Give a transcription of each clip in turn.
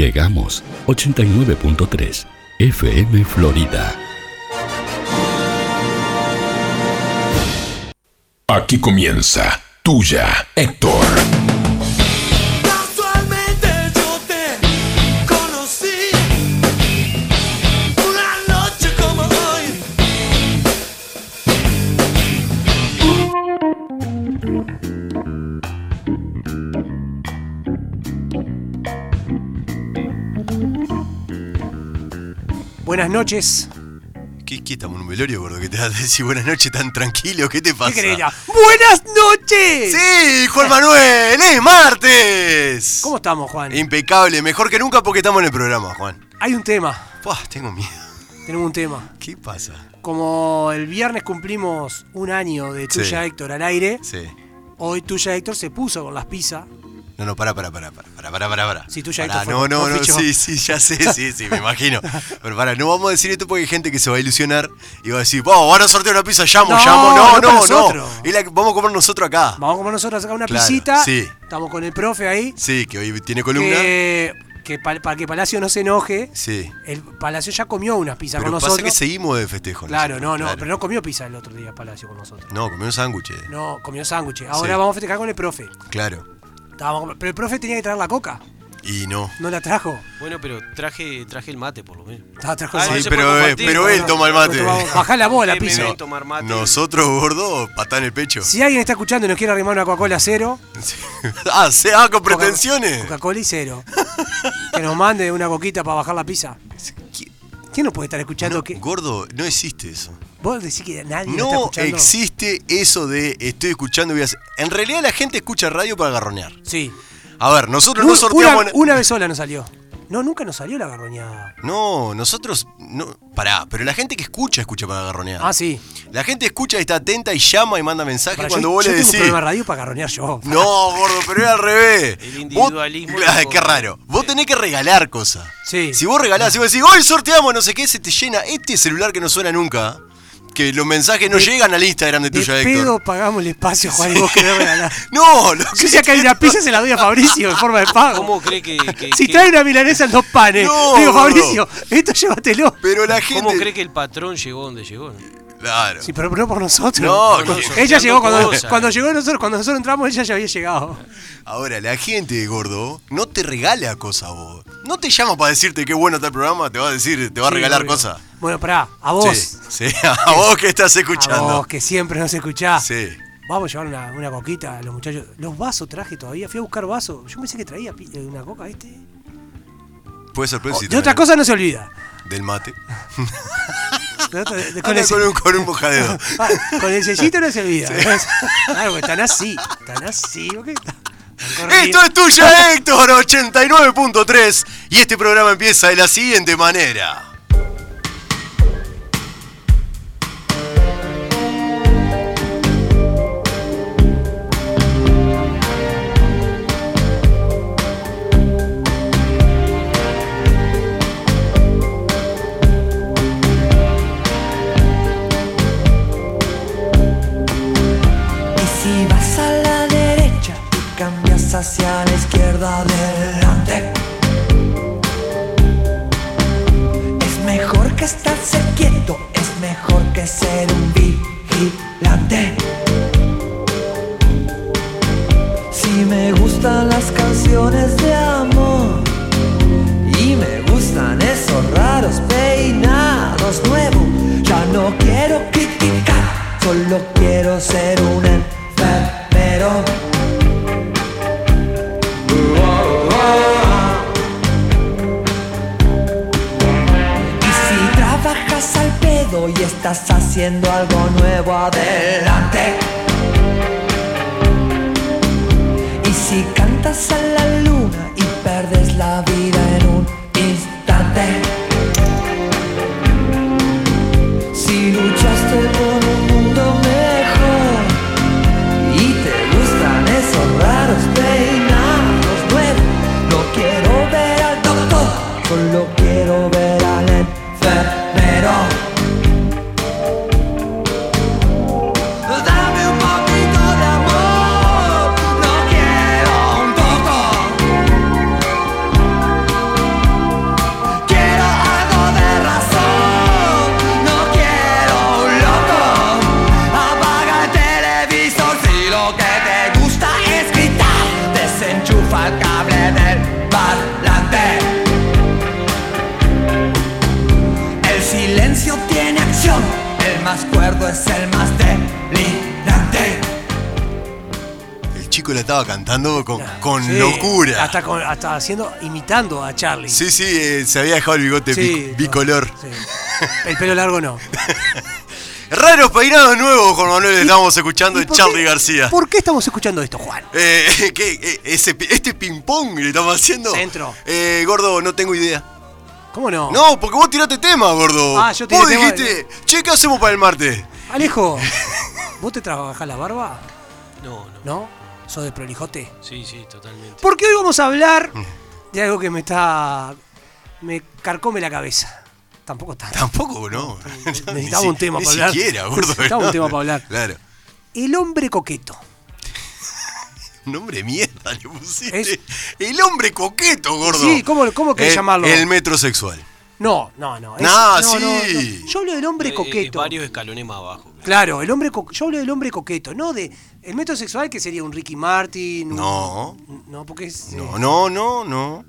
Llegamos 89.3 FM Florida. Aquí comienza Tuya, Héctor. Noches. ¿Qué, qué estamos en un velorio, gordo? ¿Qué te vas a decir buenas noches tan tranquilo? ¿Qué te pasa? ¿Qué querés ya? ¡Buenas noches! ¡Sí, Juan Manuel! ¡Es martes! ¿Cómo estamos, Juan? Impecable, mejor que nunca porque estamos en el programa, Juan. Hay un tema. Tengo miedo. Tenemos un tema. ¿Qué pasa? Como el viernes cumplimos un año de Tuya Sí. Héctor al aire, Sí. hoy Tuya Héctor se puso con las pizzas. No, no, pará, pará, pará, pará, pará, pará, pará, pará. Sí, Pará, Héctor No, no, no, sí, sí, ya sé, sí, sí, me imagino. Pero pará, no vamos a decir esto porque hay gente que se va a ilusionar y va a decir, vos, van a sortear una pizza, llamo, No, llamo. no No, para no, la vamos a comer nosotros acá. Vamos a comer nosotros acá una Claro, pisita. sí. Estamos con el profe ahí. Sí, que hoy tiene columna. Que, que pa- para que Palacio no se enoje, Sí. el Palacio ya comió unas pizzas Pero con pasa nosotros. que seguimos de festejo. Claro, no, nosotros, no, claro. pero no comió pizza el otro día Palacio con nosotros. No, comió un sándwich. No, comió sándwiches. Ahora Sí. vamos a festejar con el profe. Claro. Estábamos- pero el profe tenía que traer la coca. Y no. No la trajo. Bueno, pero traje, traje el mate por lo menos. Ah, trajo Ah, el no Sí, se pero, puede eh, compartir, pero no, él no. toma el mate. Bajá la bola, ¿Qué me piso. ven tomar mate? Nosotros, gordo, patá en el pecho. Si alguien está escuchando y nos quiere arrimar una Coca-Cola cero, ah, se ah, con Coca- pretensiones. Coca-Cola y cero. que nos mande una coquita para bajar la pizza. ¿Quién nos puede estar escuchando? No, que gordo, no existe eso. Vos decís que nadie nos está No escuchando. existe eso de estoy escuchando y En realidad la gente escucha radio para garronear. Sí. A ver, nosotros Un- no sorteamos. una, una vez sola nos salió. No, nunca nos salió la garroñada. No, nosotros. No, pará, pero la gente que escucha, escucha para garronear. Ah, sí. La gente escucha y está atenta y llama y manda mensajes cuando yo, vos yo le tengo decís. radio para garronear yo. No, gordo, pero era al revés. El Vos- individualismo no- qué raro. Vos tenés que regalar cosas. Sí. Si vos regalás y vos decís, hoy sorteamos no sé qué, se te llena este celular que no suena nunca. Que los mensajes no llegan al Instagram de De tuya, pedo Héctor. pagamos el espacio, Juan, y vos querés regalar. No, lo Yo que si acá hay una pizza, se la doy a Fabricio en forma de pago. ¿Cómo cree que, que- Si que- trae una milanesa en dos panes, No, digo. Fabricio, esto llévatelo. Pero la gente. ¿Cómo cree que el patrón llegó donde llegó? Claro. Sí, pero no por nosotros. No, no, que- no, ella llegó cuando, cuando llegó nosotros, cuando nosotros entramos, ella ya había llegado. Ahora, la gente, gordo, no te regala cosas vos. No te llama para decirte qué bueno está el programa, te va a decir, te va a Sí, regalar obvio. cosas. Bueno, pará, a vos. Sí, sí, a vos que estás A escuchando. vos, que siempre nos escuchás. Sí. Vamos a llevar una, una coquita a los muchachos. Los vasos traje todavía. Fui a buscar vasos. Yo pensé que traía eh, una coca este. Puede ser Oh, de otra cosa no se olvida. Del mate. De otra- de- Anda el- con un, con un mojadero. Ah, con el sellito no se olvida. Claro, porque están así. Están así. Esto es tuya, Héctor, 89.3. Y este programa empieza de la siguiente manera. Hacia la izquierda adelante Es mejor que estarse quieto, es mejor que ser un vigilante Si me gustan las canciones de amor y me gustan esos raros peinados nuevos. Ya no quiero criticar, solo quiero ser un enfermero. Y estás haciendo algo nuevo, adelante. Y si cantas a la luna y perdes la es el más delirante. El chico la estaba cantando con, con Sí, locura. Hasta, con- hasta haciendo, imitando a Charlie. Sí, sí, eh, se había dejado el bigote Sí, bic- no, bicolor. sí. El pelo largo no. Raros peinados nuevos, Juan Manuel, estábamos escuchando ¿Y de Charlie qué- García. ¿Por qué estamos escuchando esto, Juan? Eh, ¿qué, eh, ese, este ping-pong que le estamos haciendo. Centro. Eh, gordo, no tengo idea. ¿Cómo no? No, porque vos tiraste tema, gordo. Ah, yo tiré Vos tema. dijiste, che, ¿qué hacemos para el martes? Alejo, ¿vos te trabajás la barba? No, no. ¿No? ¿Sos de prolijote? Sí, sí, totalmente. Porque hoy vamos a hablar de algo que me está. me carcome la cabeza. Tampoco tanto. Tampoco, ¿no? Necesitaba Ni un tema ni para hablar. siquiera, gordo. Necesitaba un tema para hablar. Claro. El hombre coqueto. Nombre de mierda le pusiste. Es- El hombre coqueto, gordo. Sí, ¿cómo- cómo querés El- llamarlo? El metrosexual. No, no, no. es- no, no, sí. no. Yo hablo del hombre coqueto. varios escalones más abajo. Claro, el hombre co- yo hablo del hombre coqueto, no de el metrosexual que sería un Ricky Martin. un- No. no, porque es No, eh, no, no, no.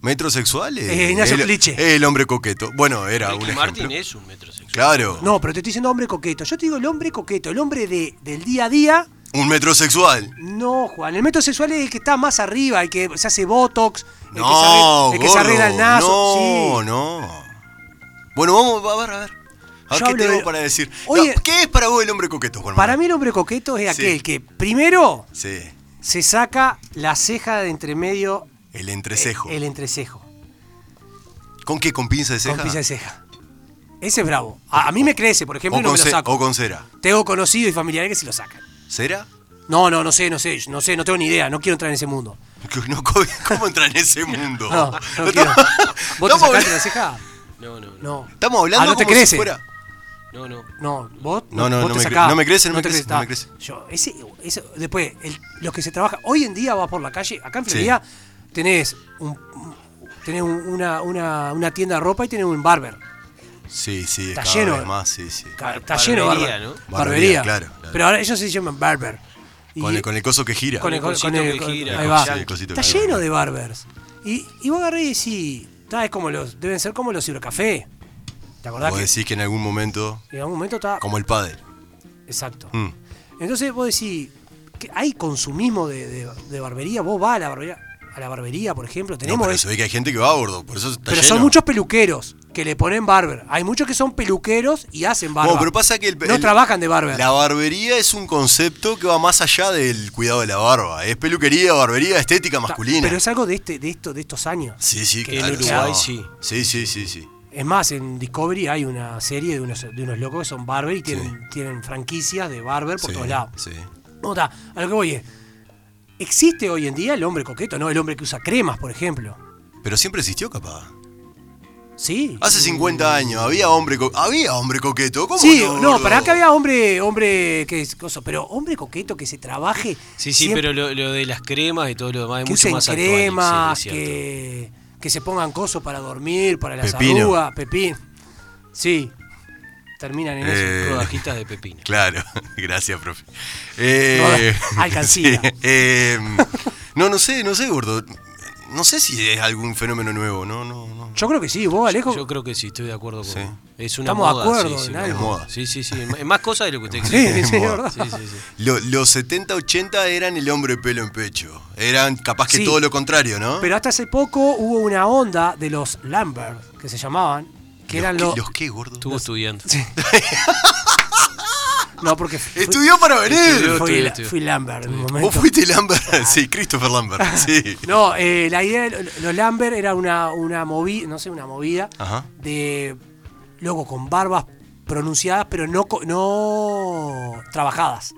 Metrosexual es. Eh, Ignacio el, Cliche. el hombre coqueto. Bueno, era Ricky un Martin ejemplo. es un metrosexual. Claro. No, pero te estoy diciendo hombre coqueto. Yo te digo el hombre coqueto, el hombre de, del día a día. Un metrosexual. No, Juan, el metrosexual es el que está más arriba, el que se hace botox, el No, que se arregla, el, que se arregla el naso. No, sí. no. Bueno, vamos a ver, a ver. A ver qué de- para decir. Oye- No, ¿Qué es para vos el hombre coqueto, Juan Para mí el hombre coqueto es Sí. aquel que primero Sí. se saca la ceja de entre medio, El entrecejo. el entrecejo, ¿Con qué? ¿Con pinza de ceja? con pizza de ceja. Ese es bravo. A, a mí me crece, por ejemplo, o, y no me lo saco. o con cera. Tengo conocidos y familiares que se lo sacan. ¿Cera? No, no, no sé, no sé, no sé, no tengo ni idea, no quiero entrar en ese mundo. No, ¿cómo, entrar en ese mundo? No, no Estamos- quiero. ¿Vos te sacaste la ceja? No, no, no. Estamos hablando Ah, no te como crece. si fuera. No, no. No, vos No, no, vos no te me sacás. no me crece, no me te crece, no me crece. Yo, ese, ese- después, el- los que se trabajan, hoy en día vas por la calle, acá en Sí. Florida tenés un, tenés un- una, una, una tienda de ropa y tenés un barber. Sí, sí, Está cada lleno. vez más, sí, sí. Está barbería, lleno de barber. ¿no? Barbería. Barbería, claro, claro. Pero ahora ellos se llaman barber. Y- Con el, con el coso que gira. con el, el con cosito el- que con- gira, ahí va. cosito, el cosito Está que gira. lleno de barbers. Y, y vos agarré y decís, "Ta, es como los, deben ser como los cibercafé. ¿Te acordás Vos que decís que en algún momento, en algún momento está... como el padre. Exacto. Mm. Entonces vos decís, que ¿hay consumismo de, de- de barbería? ¿Vos vas a la barbería, a la barbería por ejemplo? No, Tenemos pero es- se ve que hay gente que va gordo, por eso está pero lleno. son muchos peluqueros que le ponen barber. Hay muchos que son peluqueros y hacen barba. No, pero pasa que el, no el- trabajan de barber. La barbería es un concepto que va más allá del cuidado de la barba. Es peluquería, barbería, estética masculina. Pero es algo de este, de esto, de estos años. Sí, sí, que claro. en Uruguay no. sí. Sí, sí, sí, sí. Es más, en Discovery hay una serie de unos, de unos locos que son barber y tienen, tienen franquicias de barber por Sí, todos lados. sí. No, está, a lo que voy es, ¿existe hoy en día el hombre coqueto? No, el hombre que usa cremas, por ejemplo. Pero siempre existió, capaz. Sí. Hace 50 años había hombre, co- había hombre coqueto. ¿Cómo Sí, no, para que había hombre, hombre que es cosa, pero hombre coqueto que se trabaje. Sí, sí, siempre- pero lo, lo de las cremas y todo lo demás es que mucho usen más actual, cremas, sí, que, que se pongan cosos para dormir, para las Pepino. arrugas, pepín. Sí. Terminan en eso. Eh, Rodajitas de pepino. Claro, gracias, profe. Eh, alcancía. sí, eh, no, no sé, no sé, gordo. No sé si es algún fenómeno nuevo, no, no, no. Yo creo que sí, vos, Alejo. Yo creo que sí, estoy de acuerdo con Sí. Es una Estamos de moda, acuerdo sí, sí, en una algo. moda. Sí, sí, sí. Es más cosa de lo que usted Sí, cree. sí, verdad. Sí, sí, sí. Lo- los 70, 80 eran el hombre pelo en pecho. Eran capaz que Sí. todo lo contrario, ¿no? Pero hasta hace poco hubo una onda de los Lambert, que se llamaban, que eran ¿Los los. qué, ¿Los qué, gordo? Estuvo estudiando. No, porque fui, Estudió para venir. Estudió. fui, estudió, estudió. fui Lambert en un momento. Vos fuiste Lambert. sí, Christopher Lambert. Sí. No, eh, la idea de los Lambert era una, una movida, no sé, una movida Ajá. de loco con barbas pronunciadas, pero no, no trabajadas.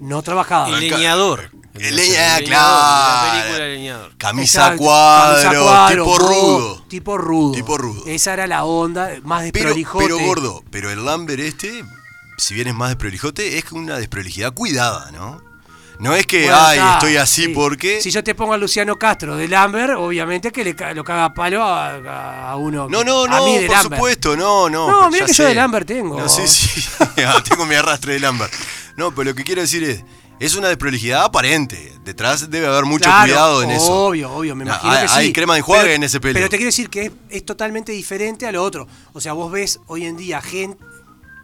No trabajadas. El leñador. El leña- leñador, claro. La película El leñador. Camisa cuadro, camisa cuadro, tipo rudo. Tipo rudo. Tipo rudo. Esa era la onda, más Pero, desprolijote. pero gordo, pero el Lambert este, si bien es más desprolijote, es una desprolijidad cuidada, ¿no? No es que, Bueno, ay, está, estoy así sí. porque... Si yo te pongo a Luciano Castro de Lambert, obviamente que le ca- lo caga palo a, a uno. No, no, a no, mí de por Lambert. supuesto, no, no. No, pero mira que yo de Lambert tengo. No, sí, sí. Ah, tengo mi arrastre de Lambert. No, pero lo que quiero decir es, es una desprolijidad aparente. Detrás debe haber mucho Claro, cuidado en eso. Obvio, obvio, me Ah, imagino hay- que sí. hay crema de enjuague en ese pelo. Pero te quiero decir que es, es totalmente diferente a lo otro. O sea, vos ves hoy en día gente,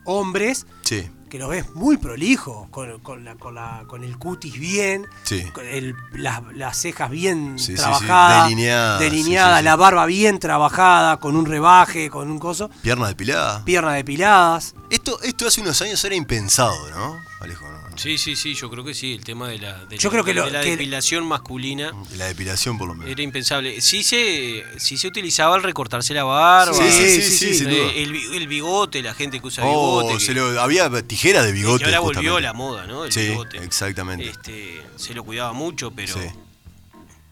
hombres Sí, que los ves muy prolijos, con, con, la, con, la- con el cutis bien, Sí. con el- las, las cejas bien Sí, trabajadas, delineadas, la barba bien trabajada, con un rebaje, con un coso, pierna depilada. piernas depiladas. Esto, esto hace unos años era impensado, ¿no? Alejo, ¿no? Sí, sí, sí, yo creo que sí, el tema de la, de Yo la- creo que lo- de la que- depilación masculina La depilación, por lo menos. era impensable. Sí se, sí se utilizaba el recortarse la barba, Sí, sí, sí, sí, sí, sí. sin eh, duda. el, bi- el bigote, la gente que usa Oh, bigote. se que- lo- había tijeras de bigote. que ahora volvió justamente. la moda, ¿no? El Sí, bigote. exactamente. Este, se lo cuidaba mucho, pero, Sí.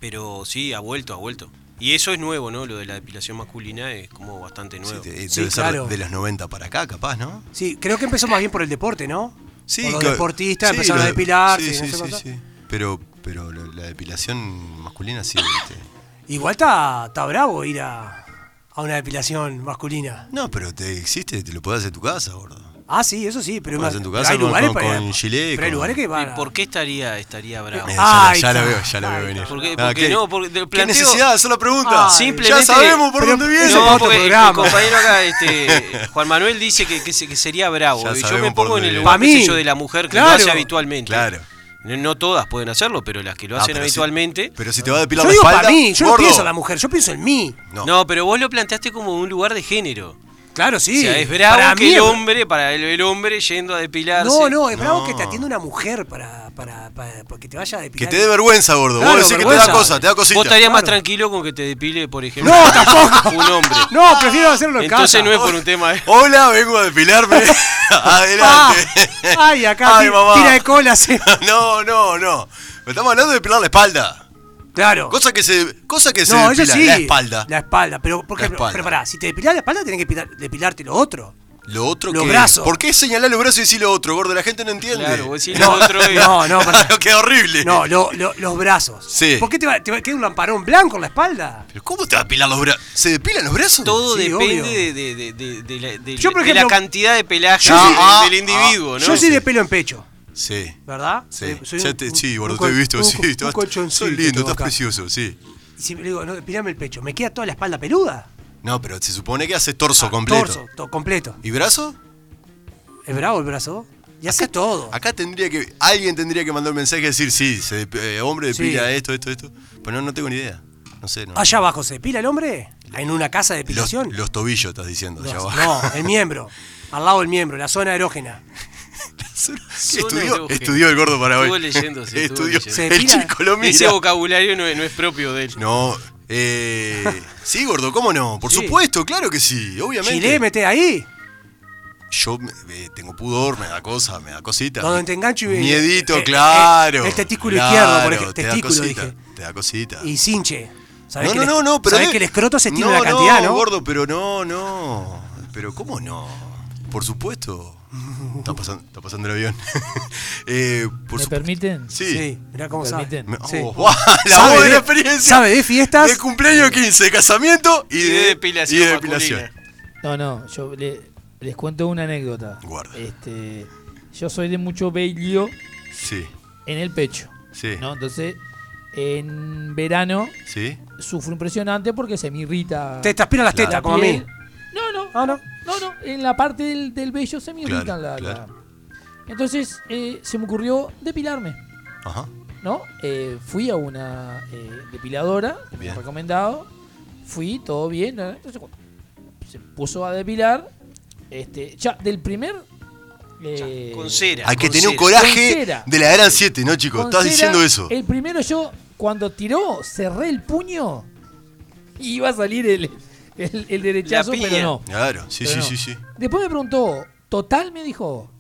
pero sí, ha vuelto, ha vuelto. Y eso es nuevo, ¿no? Lo de la depilación masculina es como bastante nuevo. te- Sí, debe ser claro. de los 90 para acá, capaz, ¿no? Sí, creo que empezó más bien por el deporte, ¿no? Sí, los que- deportistas sí, empezaron a depilarse. Sí, y sí, no sé sí, cosa. sí. Pero, pero la, la depilación masculina sí. ¿viste? Igual está, está bravo ir a, a una depilación masculina. No, pero te existe, te lo podés hacer en tu casa, gordo. Ah, sí, eso sí, pero, más- en tu pero casa hay con- lugares con- para con gilet, pero hay lugares que ¿Y van a- por qué estaría, estaría bravo? Eh, ya la- ya, veo, ya la veo venir. ¿Por qué? Ah, Porque ¿qué- no, porque ¿Qué planteo- necesidad? Esa es la pregunta. Ah, Simplemente- ya sabemos por pero- dónde viene. No, otro porque el compañero acá, este, Juan Manuel dice que, que se- que sería bravo. Ya Yo sabemos me pongo por en el dónde lugar yo, mí, de la mujer que claro. lo hace habitualmente. Claro. No, no todas pueden hacerlo, pero las que lo Ah, hacen si- habitualmente. pero si te va a depilar Yo la digo espalda. para mí, yo no pienso en la mujer, yo pienso en mí. No. No, pero vos lo planteaste como un lugar de género. Claro, sí. o sea, es bravo Para que mí el hombre, para el, el hombre yendo a depilarse. No, no, es bravo No. que te atienda una mujer para, para, para, para que te vaya a Que depilar. te dé vergüenza, gordo. Claro, vos decís que te da cosa, te da cosita. Vos estarías más tranquilo con que te depile, por ejemplo. No, tampoco. Un hombre. No, prefiero hacerlo en Entonces casa. no es por un tema de. Hola, vengo a depilarme. Ah, Adelante. ay, acá Ay, ti- mamá. tira de cola, sí. No, no, no. Estamos hablando de depilar la espalda. Claro. Cosa que se, cosa que se no, depila, sí. la espalda. La espalda, pero por La ejemplo, espalda. pero pará, si te depilas la espalda tenés que depilar- depilarte lo otro. Lo otro Los que. brazos. ¿Por qué señalar los brazos y decir lo otro, gordo? La gente no entiende. Claro, vos decís No, lo otro y- no, no, pará. Queda horrible. No, lo- lo- los brazos. Sí. ¿Por qué te va, te va- queda un lamparón blanco en la espalda? ¿Pero cómo te va a depilar los brazos? ¿Se depilan los brazos? Todo Sí, depende de, de- de- de- de la, de- Yo, por de la ejemplo, cantidad de pelaje del- sí- ah, del individuo, ¿no? Yo soy de pelo en pecho, Sí. ¿verdad? Sí, Soy Ya un- te- sí, gordo, te he visto, sí. estás- Sos lindo, estás precioso, sí. Y si le digo, no, el pecho, ¿me queda toda la espalda peluda? No, pero se supone que haces torso Ah, completo. Torso, to- completo. ¿Y brazo? ¿Es bravo el brazo? Y hace todo. Acá tendría que. Alguien tendría que mandar un mensaje y decir, sí, se, eh, hombre depila Sí. esto, esto, esto. Pero no, no tengo ni idea. No sé, no. Allá abajo se depila el hombre, en una casa de depilación. los tobillos, estás diciendo, allá abajo. no, el miembro. Al lado del miembro, la zona erógena. Estudió, estudió el gordo para hoy. Estuvo leyendo, sí, estudió. Se El chico lo Ese mira. vocabulario no, es- no es propio de él. No, eh, sí, gordo, ¿cómo no? Por Sí. supuesto, claro que sí, obviamente. Chile, mete ahí. Yo eh, tengo pudor, me da cosa, me da cosita. Donde te engancho y- Miedito, eh, eh, claro. el testículo claro, izquierdo, por ejemplo. te da Testículo, cosita, dije. Te da cosita. Y cinche. ¿Sabés no, que no, el- no, no, pero. ¿Sabés que el escroto se tiene no, una cantidad, no? gordo, pero no, no. Pero ¿cómo no? Por supuesto. Está pasando, está pasando el avión. eh, por ¿Me supuesto. permiten? Sí. Sí, mirá cómo ¿Me sabe. permiten? Me- Sí. oh, guau, la Sabe voz de la experiencia. sabe de fiestas. De cumpleaños 15, de casamiento y, Y de de, depilación y de masculina. No, no, yo le- les cuento una anécdota. Guarda. Este, yo soy de mucho vello Sí, en el pecho, sí. ¿no? Entonces, en verano ¿Sí? sufro impresionante porque se me irrita. Te transpiran las Claro. tetas, la como a mí. No, no, Ah, no. No, no, en la parte del, del vello se me Claro, irritan la, claro. la- Entonces, eh, se me ocurrió depilarme. Ajá. ¿no? Eh, fui a una eh, depiladora, que me Bien. han recomendado. Fui, todo bien. ¿no? Entonces, se puso a depilar. Este, ya, del primer. eh, Con cera. Hay que con tener un cera. coraje de la eran 7, ¿no, chicos? con Estás cera, diciendo eso. El primero, yo, cuando tiró, cerré el puño. Y iba a salir el, el, el derechazo, pero no. Claro, sí, Pero sí, no. sí, sí. Después me preguntó, ¿total? Me dijo.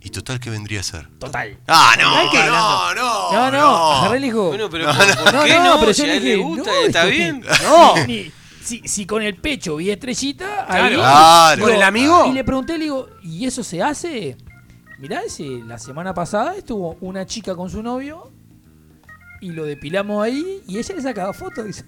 ¿Y total qué vendría a ser? Total. Ah, no, ¿Sabés qué? no, no. No, no, agarré y le dijo. Bueno, pero ¿por, por No, qué no, no? pero si yo a le él dije, le gusta, no, está bien. No, ni- si, si con el pecho vi estrellita, ahí. Claro. ¿Con el amigo? Y le pregunté, le digo, ¿y eso se hace? Mirá, ese, la semana pasada estuvo una chica con su novio y lo depilamos ahí y ella le sacaba fotos. Dice,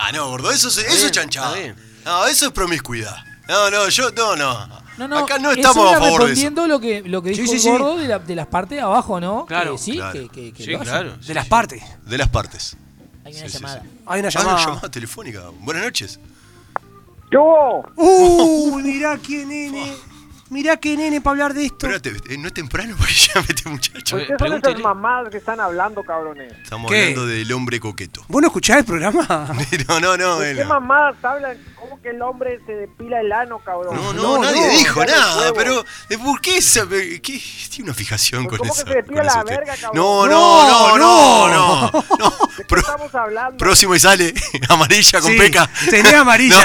Ah, no, gordo, eso, es- eso bien, es chanchada. está bien. No, eso es promiscuidad. No, no, yo, no, no. no, no, Acá no eso estamos era a favor de eso. respondiendo lo que, lo que Sí, dijo sí, el sí. gordo de, la- de las partes de abajo, ¿no? Claro, que sí, claro. que, que, que Sí, lo hacen. claro. De las partes. De las partes. Hay una Sí, sí, llamada. sí. Hay una Ah, llamada. una llamada telefónica. Buenas noches. Yo, Uh, mirá quién nene. Mirá qué nene para hablar de esto. Espérate, eh, no es temprano porque ya mete muchacho. ¿Qué son esas mamadas que están hablando, cabrones? Estamos ¿Qué? hablando del hombre coqueto. ¿Vos no escuchás el programa? No, no, no. ¿De eh, qué no. mamadas hablan? ¿Cómo que el hombre se depila el ano, cabrón? No, no, No, nadie no, dijo nada, pero ¿de ¿por qué esa, qué, tiene una fijación Pues, con ¿cómo que eso? se depila con la eso usted? verga, cabrón? No, No, no, no, no, no. no. no. ¿De qué estamos hablando? próximo y sale amarilla con Sí, peca. Tenés amarilla.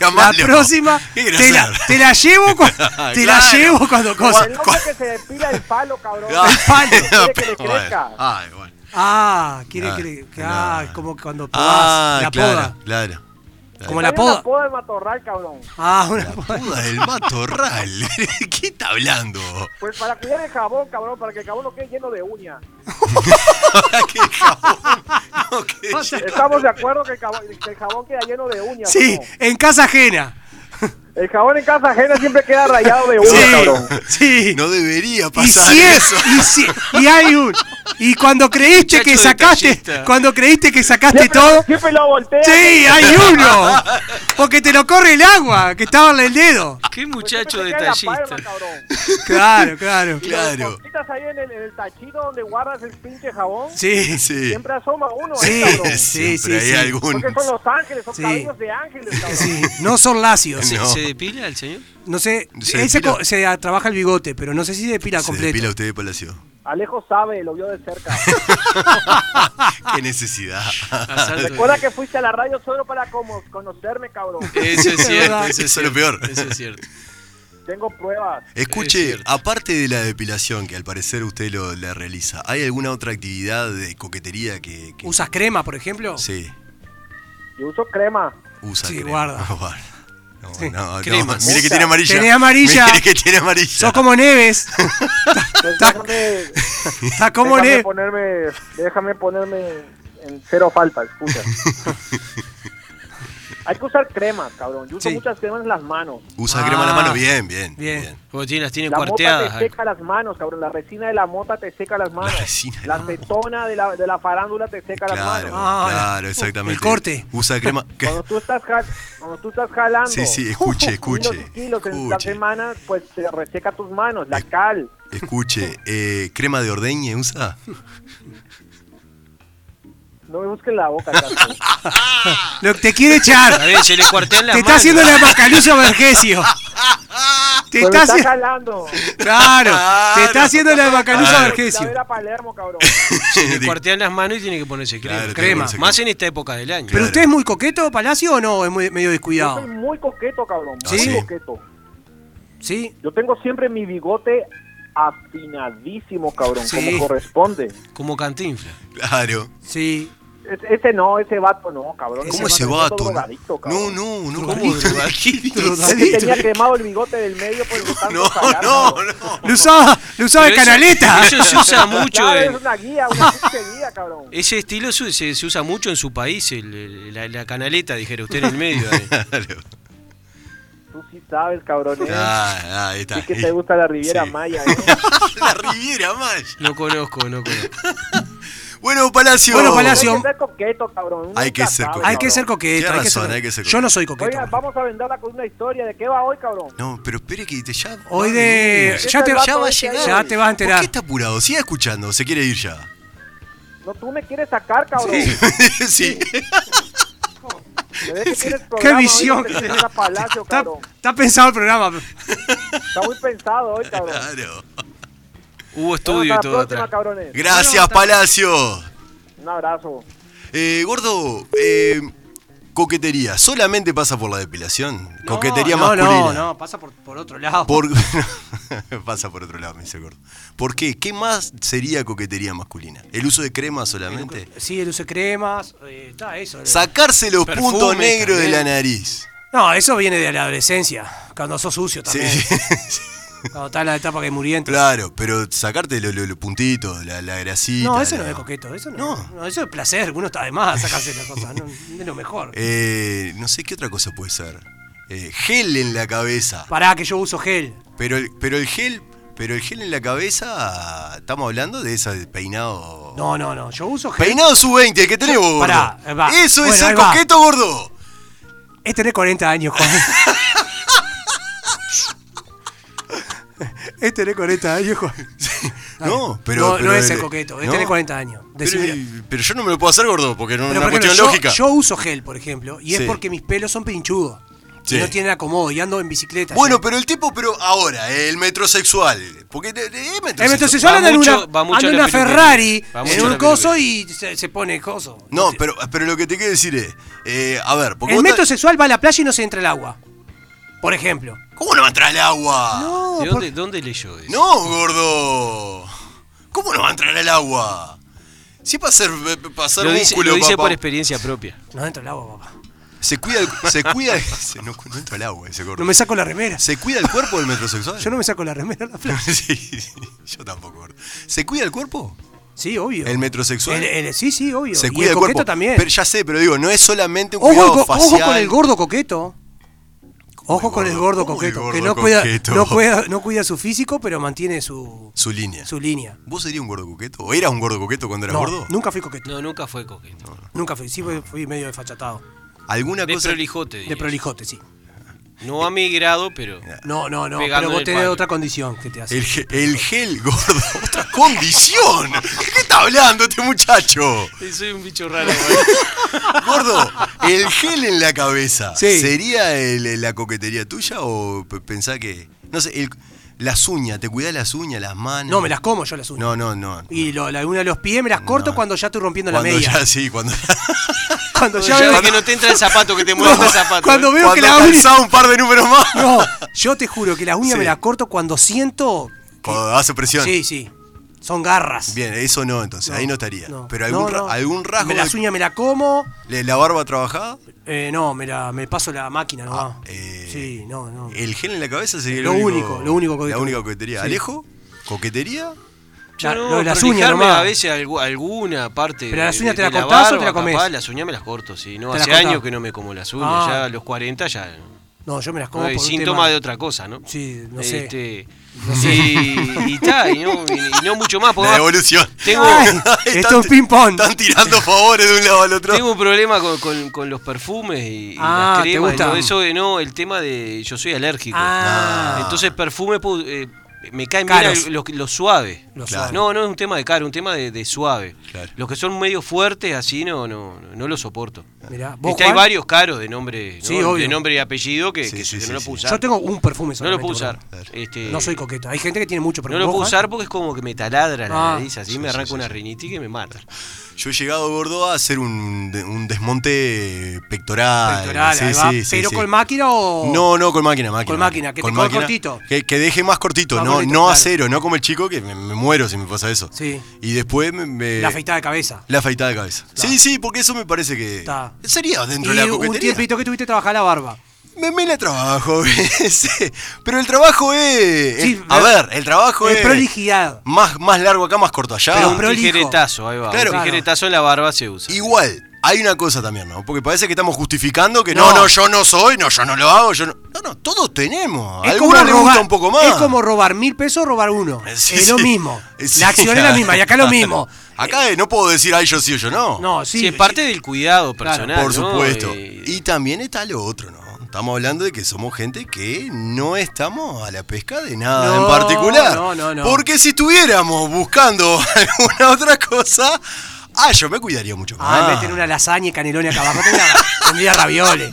No, la, próxima ¿Qué te la, te la llevo te la llevo cuando cosa. El hombre que se depila el palo, cabrón. Ah, El palo. Quiere que le bueno. crezca. Ay, bueno. Ah, quiere que, le- que- ah, no. como cuando podás Ah, la claro, poda. claro. Como la una poda. poda de matorral, cabrón. Ah, una poda. Puda del matorral. ¿Qué está hablando? Pues para cuidar el jabón, cabrón, para que el jabón no quede lleno de uñas. ¿Qué jabón? No, Estamos de acuerdo que el jabón, que el jabón queda lleno de uñas. Sí, ¿o en casa ajena. El jabón en casa ajena siempre queda rayado de uñas, Sí, cabrón. sí. No debería Y pasar si es, eso. y, si- y hay un. Y cuando creíste que sacaste, detallista. cuando creíste que sacaste Siempre, todo, siempre lo voltea. sí, hay uno. Porque te lo corre el agua, que estaba en el dedo. Qué muchacho detallista. palma. Claro, claro. Y Claro. cositas ahí en el, en el tachito donde guardas el pinche jabón, Sí, Sí. siempre asoma uno, Sí. ¿eh, cabrón? Sí, Siempre sí, hay sí. algún. Porque son los ángeles, son Sí. cabellos de ángeles, cabrón. sí. No son lacios. ¿Se, No. se depila el señor? No sé, ¿Se él se, depila? co- se a- trabaja el bigote, pero no sé si depila Se completo. depila usted de Palacio. Alejo sabe, lo vio de cerca. Qué necesidad. Asalto. Recuerda que fuiste a la radio solo para como conocerme, cabrón. Eso es cierto, eso es Eso es lo cierto, peor. Eso es cierto. Tengo pruebas. Es Escuche, cierto. aparte de la depilación, que al parecer usted lo la realiza, ¿hay alguna otra actividad de coquetería que. que- ¿Usas crema, por ejemplo? Sí, Yo uso crema. usa Sí, crema. guarda. Guarda. No, Sí. no, no. Mire que tiene amarilla. Tenés amarilla. Mire que tiene amarilla. Sos como Neves. Está- como Neves. ponerme, déjame ponerme en cero falta, escucha. Hay que usar cremas, cabrón. Yo uso Sí. muchas cremas en las manos. Usa crema en la Ah. mano, bien, bien. Bien. Porque tiene, las tiene La mota cuarteadas. te seca las manos, cabrón. La resina de la mota te seca las manos. resina de La la acetona de la, de la farándula te seca las Claro, manos. Ah, claro, exactamente. el corte. Usa crema. Cuando tú estás, cuando tú estás jalando Sí, sí, escuche, escuche. kilos y kilos en la escuche. semana, pues te reseca tus manos. La cal. Escuche, eh, crema de ordeñe usa. No me busques la boca. Lo que te quiere echar. A ver, se le cuartean las Te está haciendo la Macaluso Vergesio. Te está está jalando. Claro, te está haciendo la. La Vergesio. a Palermo, cabrón. Se le cuartean las manos y tiene que ponerse crema. Claro, Crema. tiene que ponerse Más en esta época del año. ¿Pero usted es muy coqueto, Palacio, o no? Es muy, medio Yo descuidado. soy muy coqueto, cabrón. ¿Ah, Muy sí? coqueto. ¿Sí? Yo tengo siempre mi bigote afinadísimo, cabrón, Sí. como corresponde. Como cantinfla. Claro. Sí. Es- Ese no, ese vato no, cabrón. ¿Cómo Ese ese vato No, drogadicto, cabrón. no, no, no. ¿Cómo drogadicto? Que tenía quemado el bigote del medio por el No, no, no. Lo usaba, lo usaba de eso- canaleta. Eso se usa mucho Claro, en, es una guía, una guía, cabrón. Ese estilo se, se- se usa mucho en su país, el- el- la, la canaleta, dijera usted en el medio. ahí. Claro. Sí sabes, cabrón. ¿eh? Ah, ah, ahí está. Sí que te gusta la Riviera Sí. Maya, ¿eh? La Riviera Maya. No conozco, no conozco. Bueno, Palacio. Bueno, Palacio. Hay que ser coqueto, cabrón. Hay que ser coqueto. Hay que ser coqueto. Tiene hay que razón, ser- hay que ser Yo no coqueto. soy coqueto. Oigan, vamos a venderla con una historia. ¿De qué va hoy, cabrón? No, pero espere que te ya. Hoy de. Ya te, Ya va a llegar. ya te vas a ¿Por qué enterar. está apurado? Siga escuchando, se quiere ir ya. No, tú me quieres sacar, cabrón. sí. Me que Qué hoy, visión. tienes a Palacio, Está, cabrón. está pensado el programa. Está muy pensado hoy, cabrón. Claro. Hubo Bueno, estudio y todo próxima. Gracias, Palacio. Un abrazo. Eh, gordo, eh, coquetería, ¿solamente pasa por la depilación? coquetería no, masculina. No, no, pasa por, por otro lado. Por... pasa por otro lado, me dice gordo. ¿Por qué? ¿Qué más sería coquetería masculina? ¿El uso de crema solamente? Sí, el uso de cremas. eh, está eso. Sacarse los Perfume puntos negros de la nariz. No, eso viene de la adolescencia. Cuando sos sucio Sí, también. Cuando estás en la etapa que muriente. claro, pero sacarte los los puntitos, la, la grasita. No, eso no es coqueto. Eso no, No. no, Eso es placer. Uno está de más a sacarse las cosas. No, es lo mejor. Eh, no sé qué otra cosa puede ser. Eh, gel en la cabeza. Pará, que yo uso gel. Pero el, pero el gel, pero el gel en la cabeza, estamos hablando de ese peinado. No, no, no. Yo uso gel. Peinado sub-20, el que tenés vos, gordo. Pará, va. Eso es Bueno, va. coqueto, gordo. Es tener 40 años, Juan. Es tener 40 años, Juan. No, pero. no, pero no es el- ser coqueto, es no. tener 40 años. Decir, Pero, yo no me lo puedo hacer gordo, porque no es una por cuestión lógica. yo uso gel, por ejemplo, y es Sí. porque mis pelos son pinchudos. Sí. Y no tienen acomodo, y ando en bicicleta. Bueno, pero el tipo, pero ahora, el metrosexual. Porque es metrosexual. El metrosexual anda en una, anda una. Ferrari, en un coso y se, se pone coso. No, pero, pero lo que te quiero decir es. eh, a ver, porque El metrosexual va a la playa y no se entra el agua. Por ejemplo. ¿Cómo no va a entrar el agua? No, ¿De por- dónde, leyó eso? No, gordo. ¿Cómo no va a entrar el agua? Si es para hacer, hacer lo dice, músculo, lo dice papá. por experiencia propia. no entra el agua, papá. Se cuida el, se cuida se- no, no entra el agua ese gordo. No me saco la remera. ¿Se cuida el cuerpo del metrosexual? Yo no me saco la remera la playa. sí, sí, yo tampoco, gordo. ¿Se cuida el cuerpo? Sí, obvio. ¿El metrosexual? El- el- sí, sí, obvio. Se y cuida el el coqueto cuerpo. también. Pero ya sé, pero digo, no es solamente un Ojo, cuidado co- ojo con el gordo coqueto. Ojo con el gordo? gordo ¿Cómo el coqueto. gordo que no cuida, no, cuida, no cuida su físico, pero mantiene su, Su línea. su línea. ¿Vos serías un gordo coqueto? ¿O eras un gordo coqueto cuando eras No, gordo? nunca fui coqueto. No, nunca fue coqueto. Nunca fui. Sí, fui, fui medio desfachatado. ¿Alguna De cosa? prolijote. diría De prolijote, sí. No a mi grado, pero. No, no, no. Pero vos tenés otra condición que te hace. El, ge- el gel, gordo. Otra condición. ¿Qué está hablando este muchacho? Soy un bicho raro, güey. Gordo, el gel en la cabeza. Sí. ¿Sería el- la coquetería tuya o pensá que. No sé, el- las uñas, ¿te cuidás las uñas, las manos? No, me las como yo las uñas. No, no, no. Y lo- la una de los pies me las corto No. cuando ya estoy rompiendo Cuando la media. ya, sí, cuando Cuando ya Ya veo que no te entra el zapato, que te mueve el zapato. cuando veo que la uña. un par de números más. No, yo te juro que las uñas Sí. me las corto cuando siento. que- Cuando hace presión. Sí, sí. Son garras. Bien, eso no, entonces, ahí no estaría. No. Pero algún, No, algún rasgo. Me las uñas me la como. ¿Le- ¿La barba trabajada? Eh, no, me, la, me paso la máquina nomás. Ah, eh, sí, no, no. ¿El gel en la cabeza sería Lo lo único, lo único La coquetería. única coquetería. Sí. ¿Alejo? ¿Coquetería? Yo no, de las uñas nomás. a veces algu- alguna parte. Pero las de- uñas te de las cortás o te las comés? capaz, las uñas me las corto, sí. No, ¿Te hace años que no me como las uñas. Ah. Ya a los 40 ya. No, yo me las como No hay por síntoma tema- de otra cosa, ¿no? Sí, no sé. Este, Y, y ta, y no, y- y no mucho más. porque La evolución. Tengo, Ay, Están- esto es ping-pong. Están tirando favores de un lado al otro. tengo un problema con, con- con los perfumes y, y Ah, las ¿te cremas. y gusta? todo eso, eh, no, el tema de. Yo soy alérgico. Ah. Entonces, perfume eh, me caen Caros. bien los lo suave. Lo Claro. suave. No, no es un tema de caro, un tema de, de suave. Claro. Los que son medio fuertes así no, no, no, no los soporto. Mirá, ¿vos, Este, hay Juan? varios caros de nombre, ¿no? Sí, de nombre y apellido que, Sí, que- sí, que sí, no lo puedo usar. Yo tengo un perfume no lo puedo usar. Este, No soy coqueto. Hay gente que tiene mucho No perfume. lo ¿Vos, puedo usar porque es como que me taladra la Ah. nariz, así me arranca una rinitis que me mata. Yo he llegado gordo a hacer un, un desmonte pectoral. Pectoral, Sí, ahí va. sí, sí, ¿Pero con máquina o.? No, no, con máquina, máquina. Con máquina, que te quede cortito. Que, que deje más cortito, Más no, no claro. a cero, no como el chico que me, me muero si me pasa eso. Sí. Y después me. me- La afeitada de cabeza. La afeitada de cabeza. Sí, sí, porque eso me parece que. Está. Sería dentro Y de la un coquetería. tiempito que tuviste trabajar la barba. Me, me la trabajo, sí. Pero el trabajo es. Sí, a ver- el trabajo Es es. prolijidad. Más, más largo acá, más corto allá. Pero un tijeretazo, ahí va. Claro. un tijeretazo en la barba se usa. Igual, hay una cosa también, ¿no? Porque parece que estamos justificando que no, No. no, yo no soy, no, yo no lo hago, yo no. No, no, todos tenemos. A Es como, algunos les gusta robar, un poco más. es como robar mil pesos o robar uno. Sí, es lo mismo. Sí, la acción es la claro. misma y acá lo mismo. Acá eh, no puedo decir, ay, yo sí o yo no. No, sí. Es parte del cuidado personal. Por ¿no? supuesto. Eh, Y también está lo otro, ¿no? Estamos hablando de que somos gente que no estamos a la pesca de nada No, en particular. no, no, no. Porque si estuviéramos buscando alguna otra cosa, ah, yo me cuidaría mucho más. Ah, meten una lasaña y canelones acá abajo. Tendría, tendría ravioles.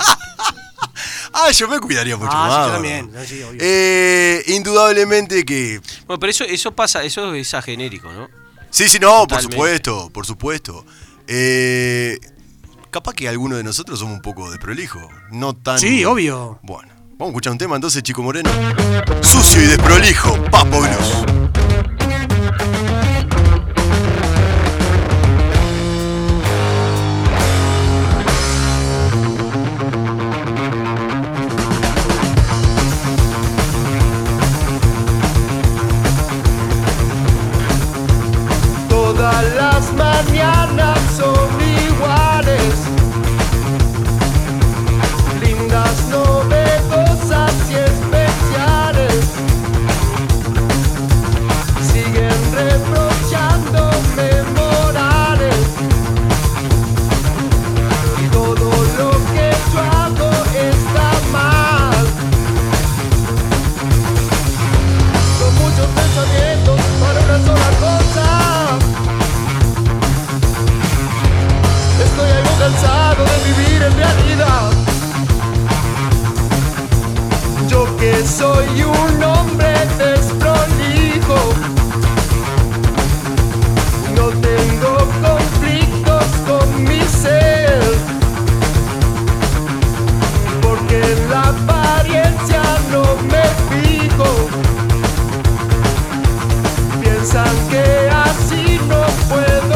Ah, yo me cuidaría mucho Ah, sí, más. yo también. No, sí, obvio. Eh, indudablemente que. Bueno, pero eso, eso pasa, eso es a genérico, ¿no? Sí, sí, no, por supuesto, por supuesto. Eh, capaz que alguno de nosotros somos un poco de prolijo. No tan. Sí, obvio. Bueno, vamos a escuchar un tema entonces, Chico Moreno. Sucio y desprolijo, Papo Blues. para una sola cosa. Estoy algo cansado de vivir en realidad. Yo que soy uno. piensas que así no puedo.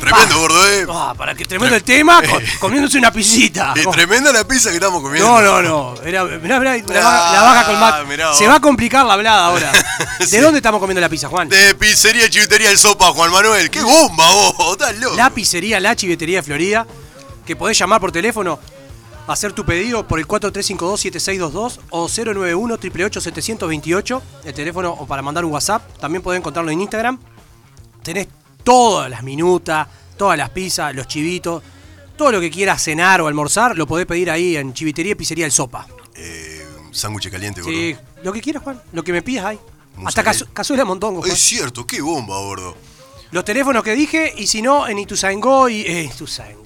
Tremendo, gordo, eh. Ah, para que tremendo el tema, co- comiéndose una pisita. Es tremenda la pizza que estamos comiendo. No, no, no. Era, mirá, mirá, la, baja- la con mirá Se va a complicar la hablada ahora. ¿De Sí. dónde estamos comiendo la pizza, Juan? De pizzería Chivitería El Sopa, Juan Manuel. ¡Qué bomba, vos! ¡Estás loco! La pizzería La Chivetería de Florida, que podés llamar por teléfono, hacer tu pedido por el 4352-7622 o 091-888-728, el teléfono o para mandar un WhatsApp. También podés encontrarlo en Instagram. Tenés todas las minutas, todas las pizzas, los chivitos, todo lo que quieras cenar o almorzar, lo podés pedir ahí en Chivitería y Pizzería El Sopa. Eh, sándwich caliente, gordo. Sí, lo que quieras, Juan, lo que me pidas ahí. Hasta cazu- cazuela montongo, Juan. Es cierto, qué bomba, gordo. Los teléfonos que dije, y si no, en Ituzaingó y. Eh, Ituzaingó.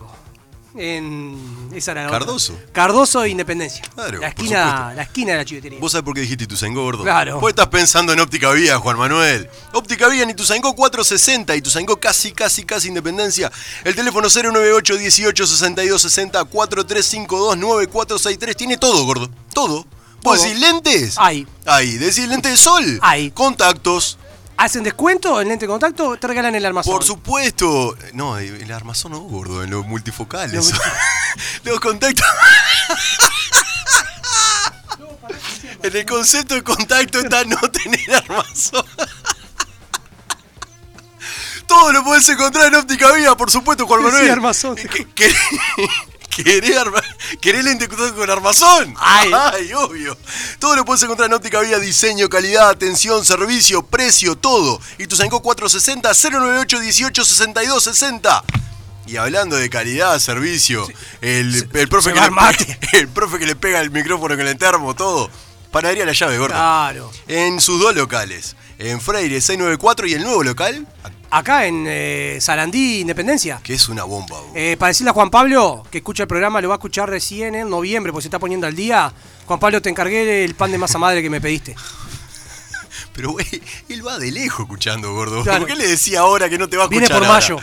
En. Esa era la otra. Cardoso. Cardoso e Independencia. Claro, la esquina, la esquina de la chivetería. ¿Vos sabés por qué dijiste Ituzaingó, gordo? Claro. Vos estás pensando en Óptica Vía, Juan Manuel. Óptica Vía en Ituzaingó 460, Ituzaingó casi, casi, casi Independencia. El teléfono 098 18 62 60 4352 9463. Tiene todo, gordo. Todo. ¿Vos Todo. decís lentes? Hay. Ahí. ¿Decís lentes de sol? Hay. Contactos. ¿Hacen descuento en lente de contacto? Te regalan el armazón. Por supuesto. No, el armazón no, gordo, en los multifocales. Los Los contactos. En el concepto de contacto está no tener armazón. Todo lo podés encontrar en óptica vía, por supuesto, Juan Sí, Manuel. armazón. Que- que- ¿Querés, arma- querés lente con armazón? Ay. obvio. Todo lo podés encontrar en óptica vía, diseño, calidad, atención, servicio, precio, todo. Y tu 460 098 18 62 60. Y hablando de calidad, servicio, el, el profe que le el profe que le pega el micrófono con el termo, todo. Panadería La Llave, gordo. Claro. En sus dos locales. En Freire 694 y el nuevo local, Acá en eh, Sarandí, Independencia. que es una bomba. bo. Eh, para decirle a Juan Pablo, que escucha el programa, lo va a escuchar recién en noviembre, porque se está poniendo al día. Juan Pablo, te encargué el pan de masa madre que me pediste. Pero, güey, él va de lejos escuchando, gordo. Claro. ¿Por qué le decía ahora que no te va a Viene escuchar por ahora? mayo.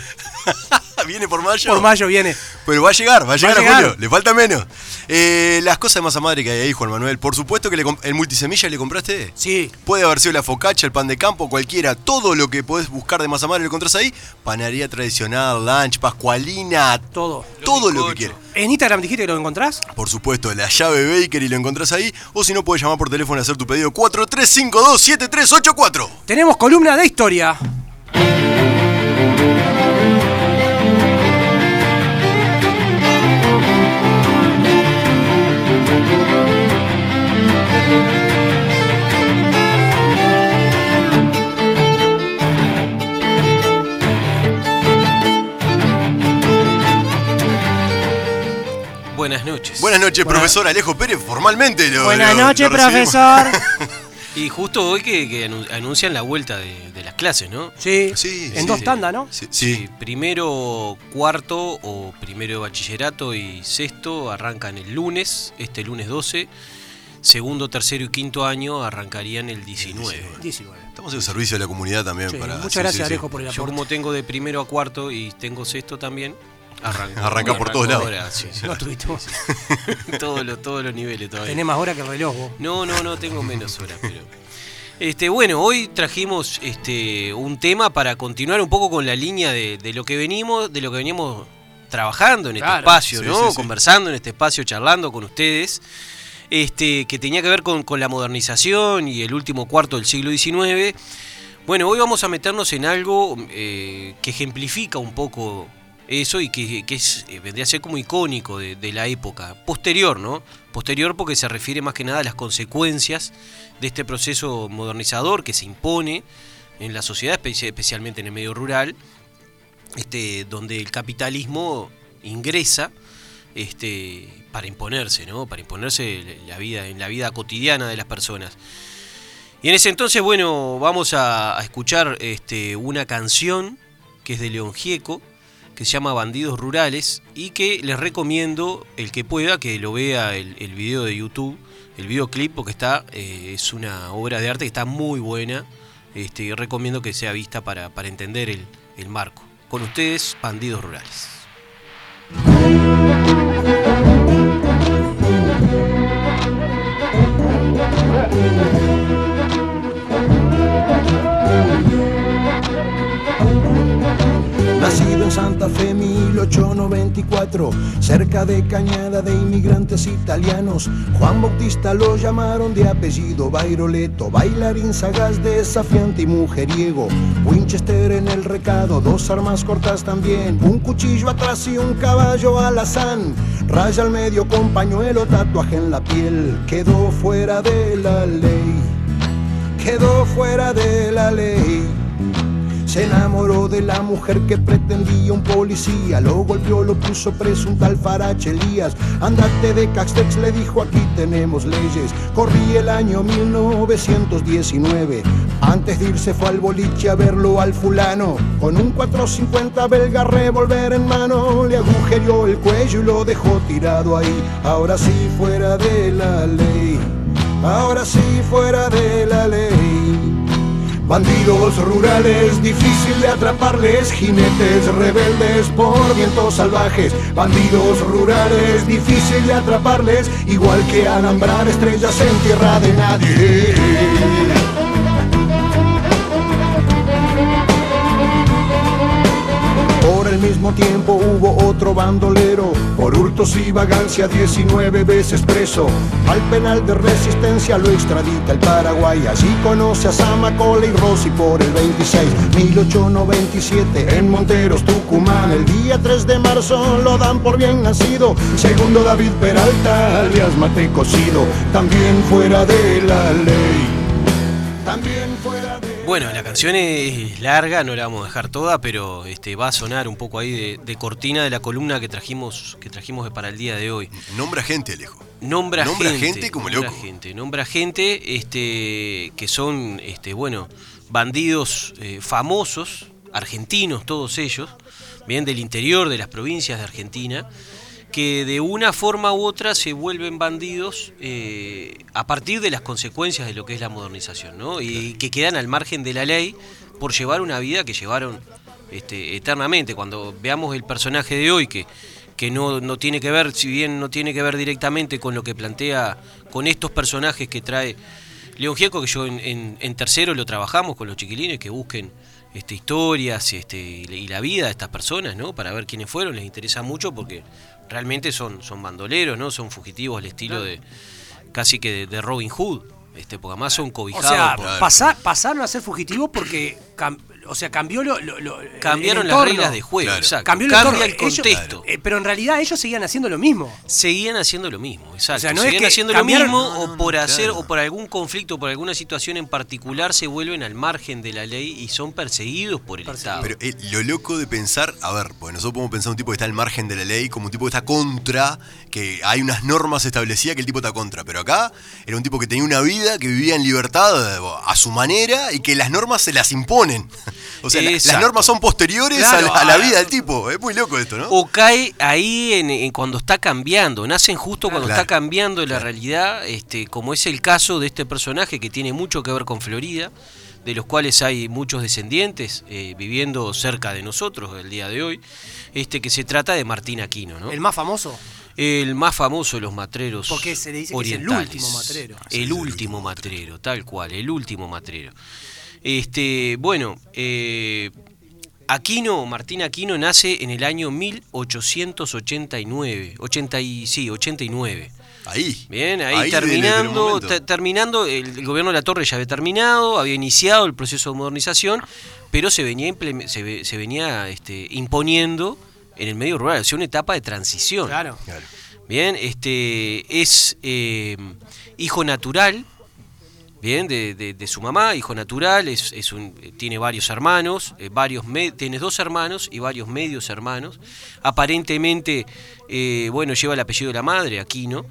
¿Viene por mayo? Por mayo viene. Pero va a llegar, va a llegar a, llegar. julio. Le falta menos. Eh, las cosas de masa madre que hay ahí, Juan Manuel. Por supuesto que le el multisemilla le compraste. Sí. Puede haber sido la focacha, el pan de campo, cualquiera. Todo lo que podés buscar de masa madre lo encontrás ahí. Panadería tradicional, lunch, pascualina. Todo. Todo lo que quieras. ¿En Instagram dijiste que lo encontrás? Por supuesto, la llave Baker y lo encontrás ahí. O si no, puedes llamar por teléfono y hacer tu pedido 4352-7384. Tenemos columna de historia. Buenas noches. Buenas noches, Buenas- profesor Alejo Pérez, formalmente. Lo, Buenas lo- noches, profesor. Y justo hoy que, que anu- anuncian la vuelta de, de las clases, ¿no? Sí, Sí, en sí. dos tandas, ¿no? Sí, sí. Primero cuarto o primero de bachillerato y sexto arrancan el lunes, este lunes 12. Segundo, tercero y quinto año arrancarían el 19. 19. Estamos en servicio de la comunidad también. Sí, para, muchas sí, gracias, sí, sí. Alejo, por el Yo aporte. como tengo de primero a cuarto y tengo sexto también, Arranca por todos lados. sí, sí. No tuviste vos. todos, los, todos los niveles todavía. Tenés más hora que el reloj vos. No, no, no tengo menos horas, pero. Este, bueno, hoy trajimos este, un tema para continuar un poco con la línea de, de lo que venimos, de lo que veníamos trabajando en este espacio, Sí, ¿no? sí, sí. Conversando en este espacio, charlando con ustedes. Este, que tenía que ver con, con la modernización y el último cuarto del siglo XIX. Bueno, hoy vamos a meternos en algo eh, que ejemplifica un poco eso y que, que eh, vendría a ser como icónico de, la época. Posterior, ¿no? Posterior porque se refiere más que nada a las consecuencias de este proceso modernizador que se impone en la sociedad, espe- especialmente en el medio rural, este, donde el capitalismo ingresa este, para imponerse, ¿no? Para imponerse la vida, en la vida cotidiana de las personas. Y en ese entonces, bueno, vamos a, a escuchar este, una canción que es de León Gieco, que se llama Bandidos Rurales, y que les recomiendo, el que pueda, que lo vea el, el video de YouTube, el videoclip, porque está, eh, es una obra de arte que está muy buena, este, recomiendo que sea vista para, para entender el, el marco. Con ustedes, Bandidos Rurales. Santa Fe 1894, cerca de Cañada de inmigrantes italianos, Juan Bautista lo llamaron de apellido Bairoleto, bailarín sagaz, desafiante y mujeriego, Winchester en el recado, dos armas cortas también, un cuchillo atrás y un caballo alazán, raya al medio con pañuelo, tatuaje en la piel, quedó fuera de la ley, quedó fuera de la ley. Se enamoró de la mujer que pretendía un policía, lo golpeó, lo puso preso un tal Farache Elías. Andate de Caxtex, le dijo aquí tenemos leyes. Corrí el año 1919. Antes de irse fue al boliche a verlo al fulano. Con un 450 belga revolver en mano, le agujereó el cuello y lo dejó tirado ahí. Ahora sí fuera de la ley. Ahora sí fuera de la ley. Bandidos rurales, difícil de atraparles, jinetes rebeldes por vientos salvajes. Bandidos rurales, difícil de atraparles, igual que alambrar estrellas en tierra de nadie. Tiempo hubo otro bandolero, por hurtos y vagancia 19 veces preso. Al penal de resistencia lo extradita el Paraguay, allí conoce a Samacola y Rossi por el 26, 1897 en Monteros, Tucumán. El día 3 de marzo lo dan por bien nacido, segundo David Peralta, alias Mate Cocido, también fuera de la ley. También fuera Bueno, la canción es larga, no la vamos a dejar toda, pero este, va a sonar un poco ahí de, de cortina de la columna que trajimos, que trajimos para el día de hoy. Nombra gente, Alejo. Nombra, Nombra gente, gente como nombra loco. gente, nombra gente este, que son, este, bueno, bandidos eh, famosos, argentinos todos ellos, bien del interior de las provincias de Argentina, que de una forma u otra se vuelven bandidos eh, a partir de las consecuencias de lo que es la modernización, ¿no? Y que quedan al margen de la ley por llevar una vida que llevaron este, eternamente. Cuando veamos el personaje de hoy, que, que no, no tiene que ver, si bien no tiene que ver directamente con lo que plantea, con estos personajes que trae León Gieco, que yo en, en- en tercero lo trabajamos con los chiquilines, que busquen este, historias este, y la vida de estas personas, ¿no? Para ver quiénes fueron, les interesa mucho porque realmente son, son bandoleros, ¿no? Son fugitivos al estilo de casi que de, de Robin Hood, este, porque además son O cobijados sea, por- pasa- pasaron a ser fugitivos porque o sea, cambió lo, lo- lo- Cambiaron el las reglas de juego, Claro. exacto. Cambió el Cambia entorno. el Ellos- contexto. eh, pero en realidad ellos seguían haciendo lo mismo. Seguían haciendo lo mismo, exacto. O sea, no es Seguían que haciendo cambiaron- lo mismo No, no, o por no, hacer claro. o por algún conflicto, por alguna situación en particular se vuelven al margen de la ley y son perseguidos por el Estado. Pero eh, lo loco de pensar, a ver, porque nosotros podemos pensar un tipo que está al margen de la ley como un tipo que está contra, que hay unas normas establecidas que el tipo está contra. Pero acá era un tipo que tenía una vida, que vivía en libertad a su manera y que las normas se las imponen. O sea, la- las normas son posteriores Claro, a, la, a la a- vida del tipo. Es muy loco esto, ¿no? O cae ahí en, en cuando está cambiando, nacen justo cuando Claro. está cambiando la realidad, este, como es el caso de este personaje que tiene mucho que ver con Florida, de los cuales hay muchos descendientes eh, viviendo cerca de nosotros el día de hoy, este, que se trata de Martín Aquino, ¿no? El más famoso. El más famoso de los matreros. Porque se le dice que es el último matrero. El último matrero, tal cual, el último matrero. Este, bueno, eh, Aquino, Martín Aquino nace en el año 1889, 80 y, sí, 89. Ahí. Bien, ahí, terminando, terminando, el, el gobierno de la Torre ya había terminado, había iniciado el proceso de modernización, pero se venía se, ve- se venía este, imponiendo en el medio rural, o sea, una etapa de transición. Claro. Claro. Bien, este es eh, hijo natural, bien, de, su mamá, hijo natural, es, tiene varios hermanos, eh, varios tiene dos hermanos y varios medios hermanos. Aparentemente, eh, bueno, lleva el apellido de la madre, Aquino.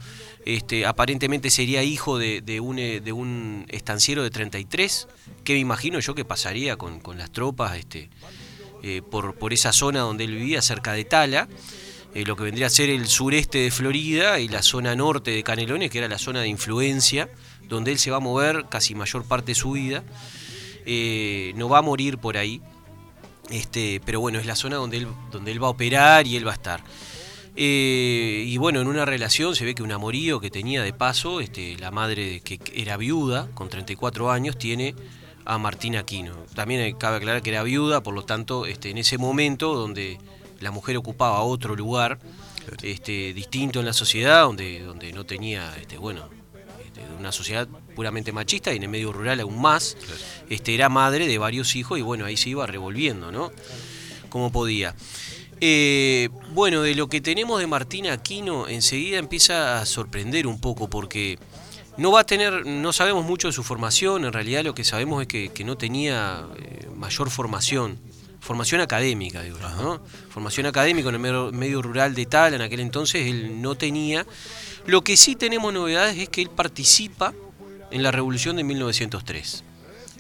Este, aparentemente sería hijo de, un, eh, de un estanciero de 33, que me imagino yo que pasaría con, las tropas este, por, por esa zona donde él vivía, cerca de Tala, lo que vendría a ser el sureste de Florida y la zona norte de Canelones, que era la zona de influencia, donde él se va a mover casi mayor parte de su vida. Eh, no va a morir por ahí, este, pero bueno, es la zona donde él, donde él va a operar y él va a estar. Eh, y bueno, en una relación se ve que un amorío que tenía de paso, este, la madre que era viuda, con 34 años, tiene a Martín Aquino. También cabe aclarar que era viuda, por lo tanto, este, en ese momento donde la mujer ocupaba otro lugar este, distinto en la sociedad, donde, donde no tenía, este, bueno, este, una sociedad puramente machista y en el medio rural aún más, este, era madre de varios hijos y bueno, ahí se iba revolviendo, ¿no? Como podía. Eh, bueno, de lo que tenemos de Martín Aquino, enseguida empieza a sorprender un poco porque no va a tener, no sabemos mucho de su formación, en realidad lo que sabemos es que, que no tenía eh, mayor formación, formación académica, digo, ¿no? Formación académica en el medio, medio rural de tal, en aquel entonces él no tenía. Lo que sí tenemos novedades es que él participa en la revolución de 1903,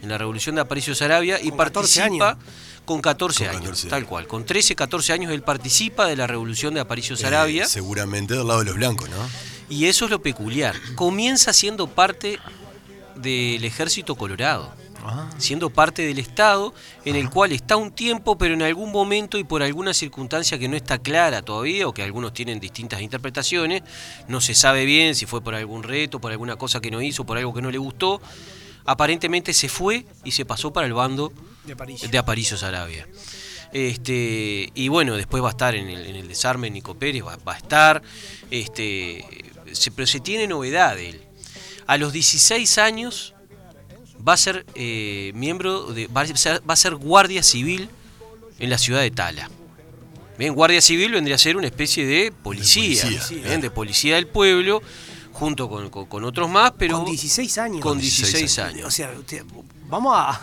en la revolución de Aparicio Sarabia y Con 14 participa con 14 Con años, 14 tal cual. Con 13, 14 años él participa de la revolución de Aparicio Sarabia. Eh, seguramente del lado de los blancos, ¿no? Y eso es lo peculiar. Comienza siendo parte del ejército colorado. Siendo parte del Estado, en el cual está un tiempo, pero en algún momento y por alguna circunstancia que no está clara todavía, o que algunos tienen distintas interpretaciones, no se sabe bien si fue por algún reto, por alguna cosa que no hizo, por algo que no le gustó, aparentemente se fue y se pasó para el bando De París. de Aparicio Sarabia. Este, y bueno, después va a estar en el, en el desarme Nico Pérez, va, va a estar. Este, se- pero se tiene novedad de él. A los 16 años va a ser eh, miembro de. Va a ser, va a ser guardia civil en la ciudad de Tala. Bien, guardia civil vendría a ser una especie de policía, policía, bien, claro. de policía del pueblo, junto con, con- con otros más, pero. con 16 años. con 16 16 años. años. O sea, usted- vamos a.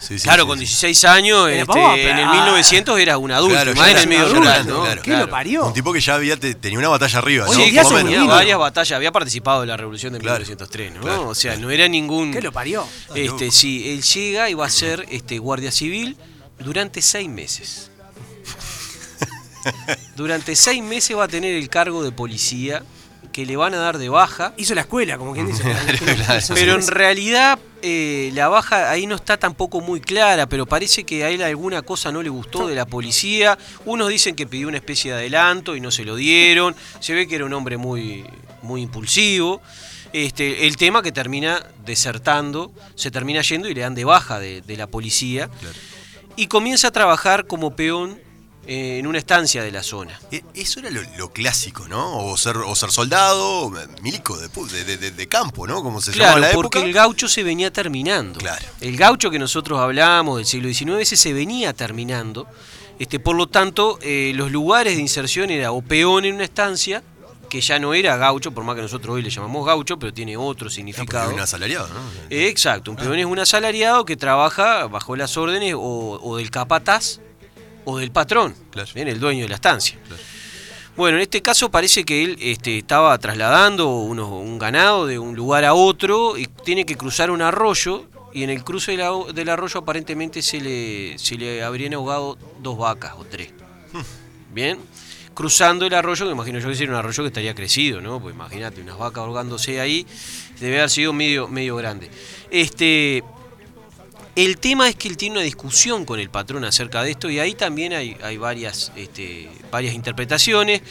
Sí, sí, Claro, sí, con sí. 16 años, este, vamos en el a- 1900 era un adulto, Claro, más ya en era el un medio adulto, rural, ¿no? claro. ¿Qué lo parió? Un tipo que ya había, te- tenía una batalla arriba, ¿no? menos. Tenía varias batallas, había participado de la revolución de Claro, 1903, ¿no? claro, o sea, claro. no era ningún... ¿Qué lo parió? Este, sí, él llega y va a ser este, guardia civil durante seis meses. Durante seis meses va a tener el cargo de policía que le van a dar de baja. Hizo la escuela, como quien dice. Pero en realidad eh, la baja ahí no está tampoco muy clara, pero parece que a él alguna cosa no le gustó de la policía. Unos dicen que pidió una especie de adelanto y no se lo dieron. Se ve que era un hombre muy, muy impulsivo. Este, el tema que termina desertando, se termina yendo y le dan de baja de, de la policía. Y comienza a trabajar como peón eh, en una estancia de la zona. E- Eso era lo, lo clásico, ¿no? O ser, o ser soldado, milico de, pu- de, de- de campo, ¿no? Como se llamaba Claro, en la porque época. el gaucho se venía terminando. Claro. El gaucho que nosotros hablamos del siglo XIX ese se venía terminando. Este, por lo tanto, eh, los lugares de inserción era o peón en una estancia, que ya no era gaucho, por más que nosotros hoy le llamamos gaucho, pero tiene otro Ah, significado. era un asalariado, ¿no? Eh, Exacto, un peón es un asalariado que trabaja bajo las órdenes o, o del capataz o del patrón, Claro. bien, el dueño de la estancia. Bueno, en este caso parece que él este, estaba trasladando un ganado de un lugar a otro y tiene que cruzar un arroyo y en el cruce del, arroyo aparentemente se le, se le habrían ahogado dos vacas o tres. Bien, cruzando el arroyo, que imagino yo que sería un arroyo que estaría crecido, ¿no? Pues imagínate, unas vacas ahogándose ahí, debe haber sido medio, medio grande. Este, el tema es que él tiene una discusión con el patrón acerca de esto y ahí también hay, hay varias, este, varias interpretaciones.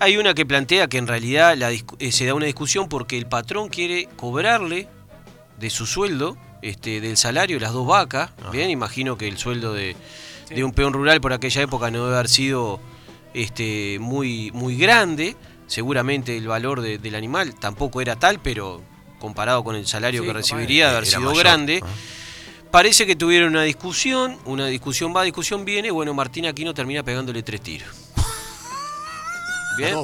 Hay una que plantea que en realidad la eh, se da una discusión porque el patrón quiere cobrarle de su sueldo, este, del salario, las dos vacas. Bien, imagino que el sueldo de, de un peón rural por aquella época no debe haber sido este, muy, muy grande. Seguramente el valor de- del animal tampoco era tal, pero comparado con el salario Sí, que recibiría, debe haber sido mayor, grande. Parece que tuvieron una discusión, una discusión va, discusión viene, bueno, Martín Aquino termina pegándole tres tiros. Bien,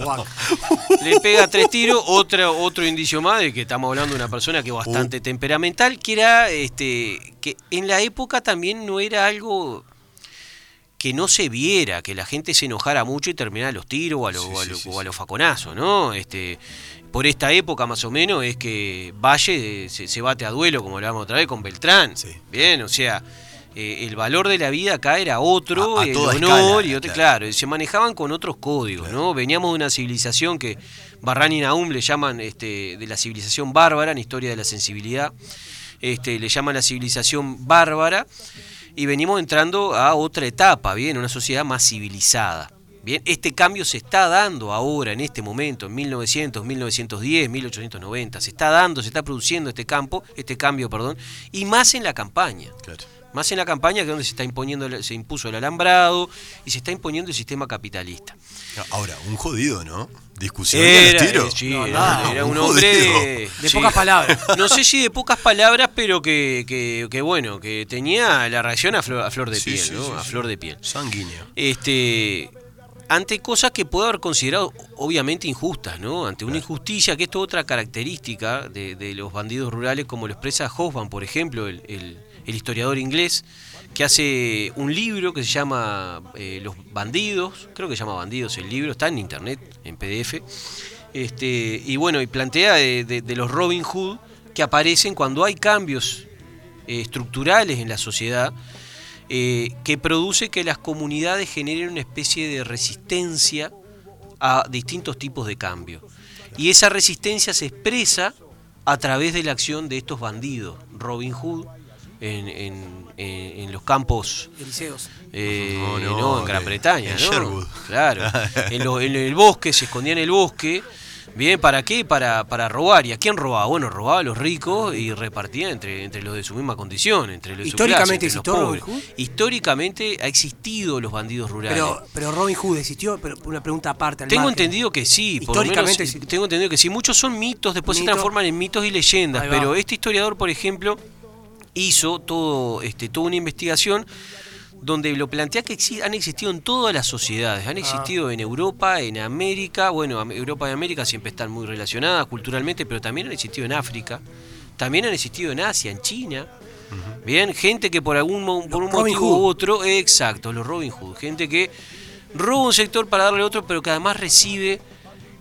le pega tres tiros, otro, otro indicio más de que estamos hablando de una persona que es bastante temperamental, que era, este, que en la época también no era algo que no se viera, que la gente se enojara mucho y terminara los tiros o a los, Sí, sí, faconazos, ¿no? Este, por esta época más o menos es que Valle eh, se, se bate a duelo, como hablábamos otra vez, con Beltrán. Sí. Bien, o sea, eh, el valor de la vida acá era otro, A- a el honor escala, y otro, claro. claro. se manejaban con otros códigos, ¿no? Veníamos de una civilización que Barran y Naum le llaman este, de la civilización bárbara, en Historia de la Sensibilidad, este, le llaman la civilización bárbara, y venimos entrando a otra etapa, bien, una sociedad más civilizada. Bien, este cambio se está dando ahora, en este momento, en 1900, 1910, 1890, se está dando, se está produciendo este campo, este cambio, perdón, y más en la campaña. Claro. Más en la campaña que es donde se está imponiendo, se impuso el alambrado y se está imponiendo el sistema capitalista. Ahora, un jodido, ¿no? Discusión los Era, tiros. eh, sí, No, era, un un hombre de. De pocas palabras. No sé si de pocas palabras, pero que, que, que bueno, que tenía la reacción a flor, a flor de Sí, piel, sí, ¿no? sí, a sí. flor de piel. Sanguíneo. Este, ante cosas que puede haber considerado obviamente injustas, ¿no? Ante una injusticia, que esto es otra característica de, de los bandidos rurales, como lo expresa Hoffman, por ejemplo, el, el- el historiador inglés, que hace un libro que se llama eh, Los bandidos, creo que se llama Bandidos el libro, está en internet, en PDF. Este, y bueno, y plantea de, de- de los Robin Hood que aparecen cuando hay cambios eh, estructurales en la sociedad eh, que produce que las comunidades generen una especie de resistencia a distintos tipos de cambio. Y esa resistencia se expresa a través de la acción de estos bandidos, Robin Hood, en, en- en- en los campos Eliseos. eh, No, no, no, en Gran Bretaña, en ¿no? Sherwood. Claro. En, lo- en el bosque, se escondía en el bosque. Bien, ¿para qué? Para, para robar. ¿Y a quién robaba? Bueno, robaba a los ricos y repartía entre, entre los de su misma condición, entre los de su clase, ¿Históricamente entre los Robin pobres. Hood? Históricamente ha existido los bandidos rurales. Pero, pero Robin Hood existió, pero una pregunta aparte. al Tengo margen. entendido que sí, por lo menos Históricamente sí, sí. tengo entendido que sí. Muchos son mitos, después se transforman en mitos y leyendas. Pero este historiador, por ejemplo, hizo todo, este, toda una investigación donde lo plantea que han existido en todas las sociedades, Ah. han existido en Europa, en América, bueno, Europa y América siempre están muy relacionadas culturalmente, pero también han existido en África, también han existido en Asia, en China. Bien, gente que por algún por un Robin motivo Hood. u otro, exacto, los Robin Hood, gente que roba un sector para darle otro, pero que además recibe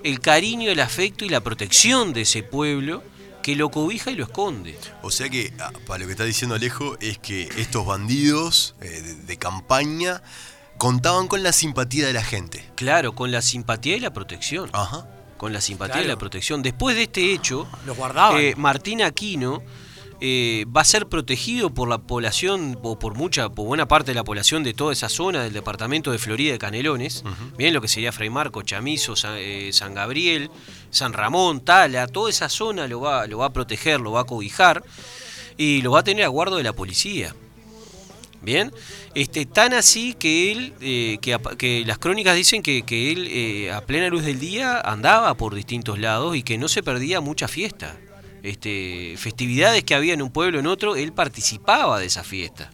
el cariño, el afecto y la protección de ese pueblo que lo cobija y lo esconde. O sea que, ah, para lo que está diciendo Alejo, es que estos bandidos eh, de, de campaña contaban con la simpatía de la gente. Claro, con la simpatía y la protección. Ajá. Con la simpatía Claro. y la protección. Después de este hecho, Los guardaban. eh, Martín Aquino eh, va a ser protegido por la población, o por mucha, por buena parte de la población de toda esa zona del departamento de Florida de Canelones, bien lo que sería Fray Marco, Chamizo, San, eh, San Gabriel, San Ramón, Tala, toda esa zona lo va, lo va a proteger, lo va a cobijar y lo va a tener a guardo de la policía. Bien, este, tan así que él, eh, que, que las crónicas dicen que, que él eh, a plena luz del día andaba por distintos lados y que no se perdía mucha fiesta. Este, festividades que había en un pueblo en otro, él participaba de esa fiesta.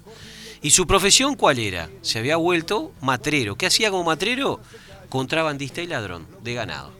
¿Y su profesión cuál era? Se había vuelto matrero. ¿Qué hacía como matrero? Contrabandista y ladrón de ganado.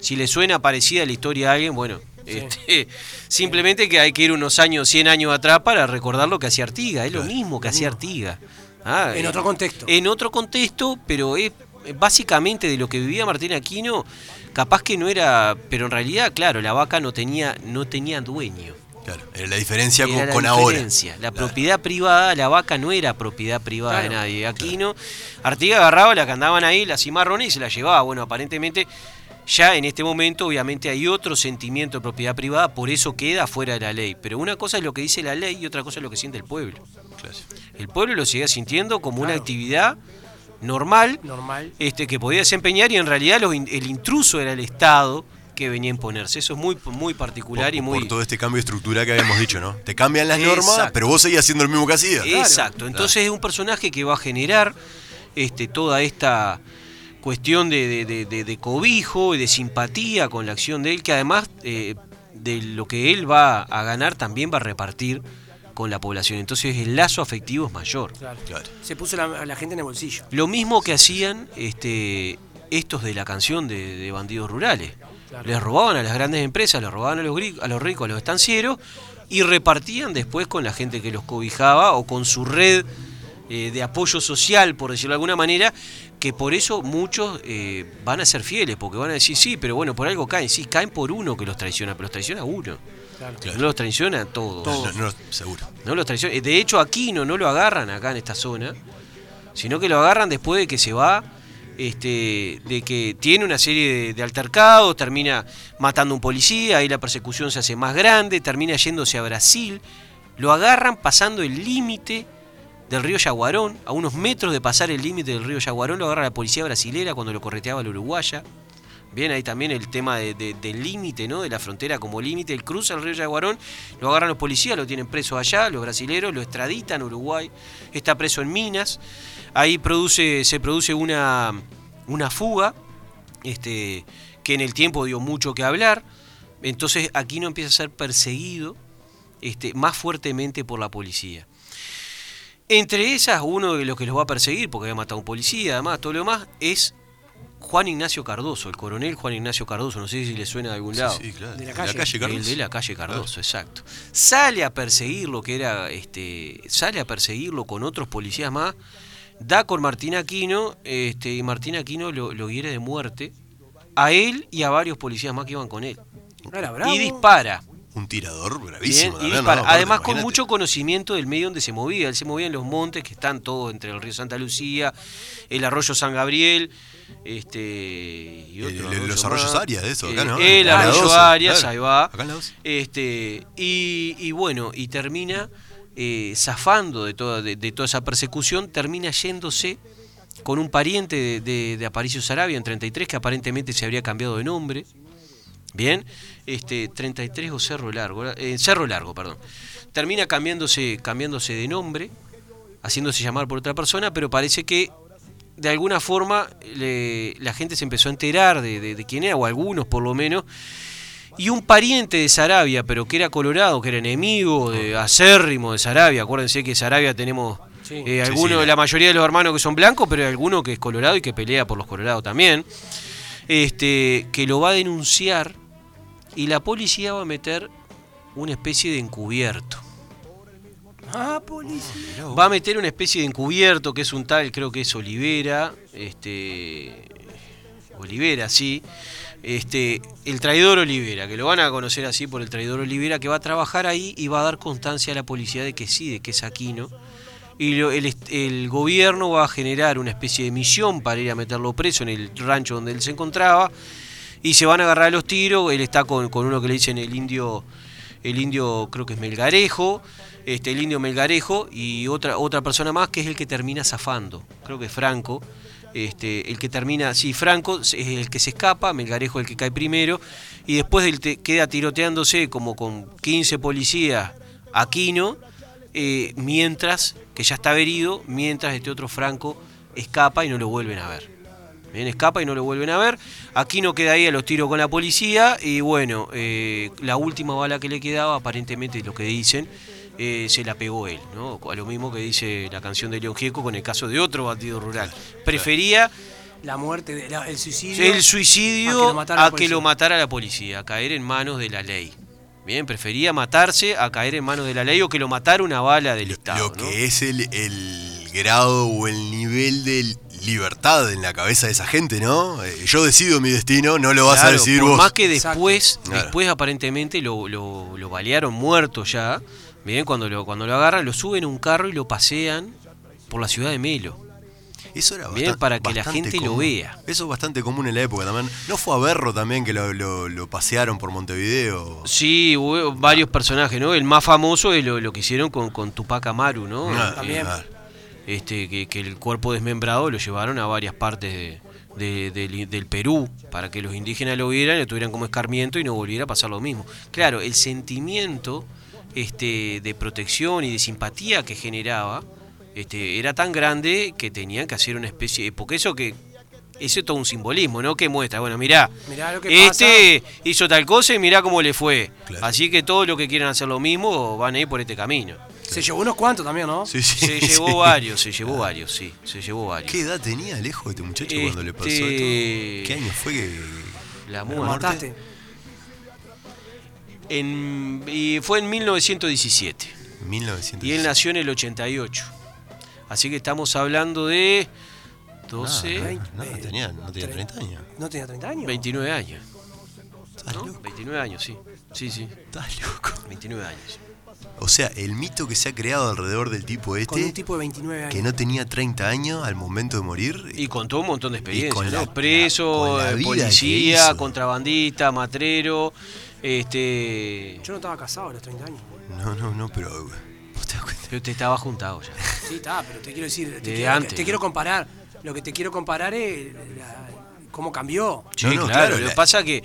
Si le suena parecida la historia a alguien, bueno, este, simplemente que hay que ir unos años, 100 años atrás para recordar lo que hacía Artiga. Es lo mismo que hacía Artiga. Ah, En eh, otro contexto. En otro contexto, pero es básicamente de lo que vivía Martín Aquino, capaz que no era, pero en realidad, claro, la vaca no tenía, no tenía dueño. Claro, era la diferencia Era con, la con ahora. diferencia. La propiedad privada, la vaca no era propiedad privada de nadie. Aquino, Artiga agarraba la que andaban ahí, las cimarrones y se la llevaba. Bueno, aparentemente ya en este momento obviamente hay otro sentimiento de propiedad privada, por eso queda fuera de la ley. Pero una cosa es lo que dice la ley y otra cosa es lo que siente el pueblo. Claro. El pueblo lo sigue sintiendo como una actividad normal Normal. este, que podía desempeñar y en realidad los el intruso era el Estado que venía a imponerse. Eso es muy, muy particular Por, y muy... por todo este cambio de estructura que habíamos dicho, ¿no? Te cambian las normas, pero vos seguís haciendo lo mismo que hacías. Exacto. Entonces es un personaje que va a generar este, toda esta cuestión de, de- de- de- de cobijo y de simpatía con la acción de él, que además eh, de lo que él va a ganar también va a repartir con la población. Entonces el lazo afectivo es mayor. Claro. Claro. Se puso la, a la gente en el bolsillo. Lo mismo que hacían este, estos de la canción de, de bandidos rurales. Claro. Les robaban a las grandes empresas, les robaban a los, a los ricos, a los estancieros y repartían después con la gente que los cobijaba o con su red eh, de apoyo social, por decirlo de alguna manera, que por eso muchos eh, van a ser fieles, porque van a decir, sí, pero bueno, por algo caen, sí, caen por uno que los traiciona, pero los traiciona uno. Claro. No los traiciona a todos. No, no, no, seguro. No los traiciona. De hecho, Aquino no lo agarran acá en esta zona, sino que lo agarran después de que se va, este, de que tiene una serie de, de altercados, termina matando a un policía, ahí la persecución se hace más grande, termina yéndose a Brasil, lo agarran pasando el límite del río Yaguarón, a unos metros de pasar el límite del río Yaguarón, lo agarra la policía brasilera cuando lo correteaba la uruguaya. Bien, ahí también el tema de- de- del límite, ¿no? De la frontera como límite. Él cruza el río Yaguarón, lo agarran los policías, lo tienen preso allá, los brasileros, lo extraditan a Uruguay, está preso en Minas. Ahí produce, se produce una, una fuga, este, que en el tiempo dio mucho que hablar. Entonces aquí no empieza a ser perseguido este, más fuertemente por la policía. Entre esas, uno de los que los va a perseguir, porque había matado a un policía, además, todo lo demás, es Juan Ignacio Cardoso, el coronel Juan Ignacio Cardoso, no sé si le suena de algún lado. Sí, claro. De la De calle. Carlos. El de la calle Cardoso, exacto. Sale a perseguirlo, que era, este, sale a perseguirlo con otros policías más, da con Martín Aquino, este, y Martín Aquino lo, lo hiere de muerte, a él y a varios policías más que iban con él. Era bravo. Y dispara. Un tirador Bien, bravísimo. y Además, con mucho conocimiento del medio donde se movía. Él se movía en los montes que están todos entre el río Santa Lucía, el arroyo San Gabriel, este y otro El- el- los arroyo arroyos. Arias, eso, Eh, acá, ¿no? El En la arroyo 12, Arias, claro. ahí va. Acá en la 12. Este, y, y bueno, y termina eh, zafando de toda, de, de toda esa persecución, termina yéndose con un pariente de, de, de Aparicio Sarabia en 33, que aparentemente se habría cambiado de nombre. Bien, este 33 o Cerro Largo, eh, Cerro Largo, perdón. Termina cambiándose, cambiándose de nombre, haciéndose llamar por otra persona, pero parece que de alguna forma le- la gente se empezó a enterar de, de- de quién era, o algunos por lo menos, y un pariente de Sarabia, pero que era colorado, que era enemigo de acérrimo de Sarabia, acuérdense que Sarabia tenemos Sí. eh, algunos, sí, la mayoría de los hermanos que son blancos, pero hay alguno que es colorado y que pelea por los colorados también, este, que lo va a denunciar y la policía va a meter una especie de encubierto. Ah, policía. Va a meter una especie de encubierto que es un tal, creo que es Olivera, este Olivera, sí. Este, el traidor Olivera, que lo van a conocer así por el traidor Olivera, que va a trabajar ahí y va a dar constancia a la policía de que sí, de que es Aquino. Y el, gobierno va a generar una especie de misión para ir a meterlo preso en el rancho donde él se encontraba. Y se van a agarrar los tiros. Él está con, con uno que le dicen el indio, el indio creo que es Melgarejo, este, el indio Melgarejo, y otra, otra persona más que es el que termina zafando, creo que es Franco. Este, el que termina, sí, Franco es el que se escapa, Melgarejo el que cae primero, y después él te- queda tiroteándose como con 15 policías, Aquino, eh, mientras, que ya estaba herido, mientras este otro Franco escapa y no lo vuelven a ver. Bien, escapa y no lo vuelven a ver. Aquí no queda ahí a los tiros con la policía. Y bueno, eh, la última bala que le quedaba, aparentemente lo que dicen, eh, se la pegó él, ¿no? A lo mismo que dice la canción de León Gieco con el caso de otro bandido rural. Prefería La muerte, de- la- el suicidio. el a que suicidio lo matara la a que lo policía. matara la policía, a caer en manos de la ley. Bien, prefería matarse a caer en manos de la ley o que lo matara una bala del Estado. Lo ¿no? que es el, el grado o el nivel de libertad en la cabeza de esa gente, ¿no? Eh, Yo decido mi destino, no lo vas a decidir por vos. más que después, después aparentemente lo, lo, lo balearon muerto ya. Bien, cuando lo, cuando lo agarran, lo suben a un carro y lo pasean por la ciudad de Melo. Eso era Bien, para que la gente lo vea. Eso es bastante común en la época también. ¿No fue a Berro también que lo, lo- lo pasearon por Montevideo? Sí, hubo varios personajes, ¿no? El más famoso es lo, lo que hicieron con, con Tupac Amaru, ¿no? Ah, También. ah, este, que, que el cuerpo desmembrado lo llevaron a varias partes de- de- del- del Perú para que los indígenas lo vieran, lo tuvieran como escarmiento y no volviera a pasar lo mismo. Claro, el sentimiento este, de protección y de simpatía que generaba este, era tan grande que tenían que hacer una especie porque eso que eso es todo un simbolismo, ¿no? Que muestra, bueno, mirá, Mirá lo que este hizo tal cosa y mirá cómo le fue. Claro. Así que todos los que quieran hacer lo mismo van a ir por este camino. Se llevó unos cuantos también, ¿no? Sí, sí, Se llevó sí. varios, se llevó varios, sí, se llevó varios. ¿Qué edad tenía lejos este muchacho cuando le pasó Este- esto? ¿Qué año fue que.? La muerte. mataste. En, y fue en 1917 1900. y él nació en el 88. Así que estamos hablando de 12, No, no, no, tenía, no tenía 30 años. ¿No tenía 30 años? 29 años. Estás ¿no? loco. 29 años, sí. Sí, sí, Estás loco. 29 años. O sea, el mito que se ha creado alrededor del tipo Con este, un tipo de 29 años. que no tenía 30 años al momento de morir. Y contó un montón de experiencias, con ¿no? la- Preso, con la eh, vida que policía, contrabandista, matrero, este... Yo no estaba casado a los 30 años. No, no, no, pero. ¿Vos te das cuenta? Pero te estaba juntado ya. Sí, está, pero te quiero decir, te, Desde quiero, antes, te ¿no? quiero comparar. Lo que te quiero comparar es la- cómo cambió. Sí, No, no, claro, claro, Lo que pasa que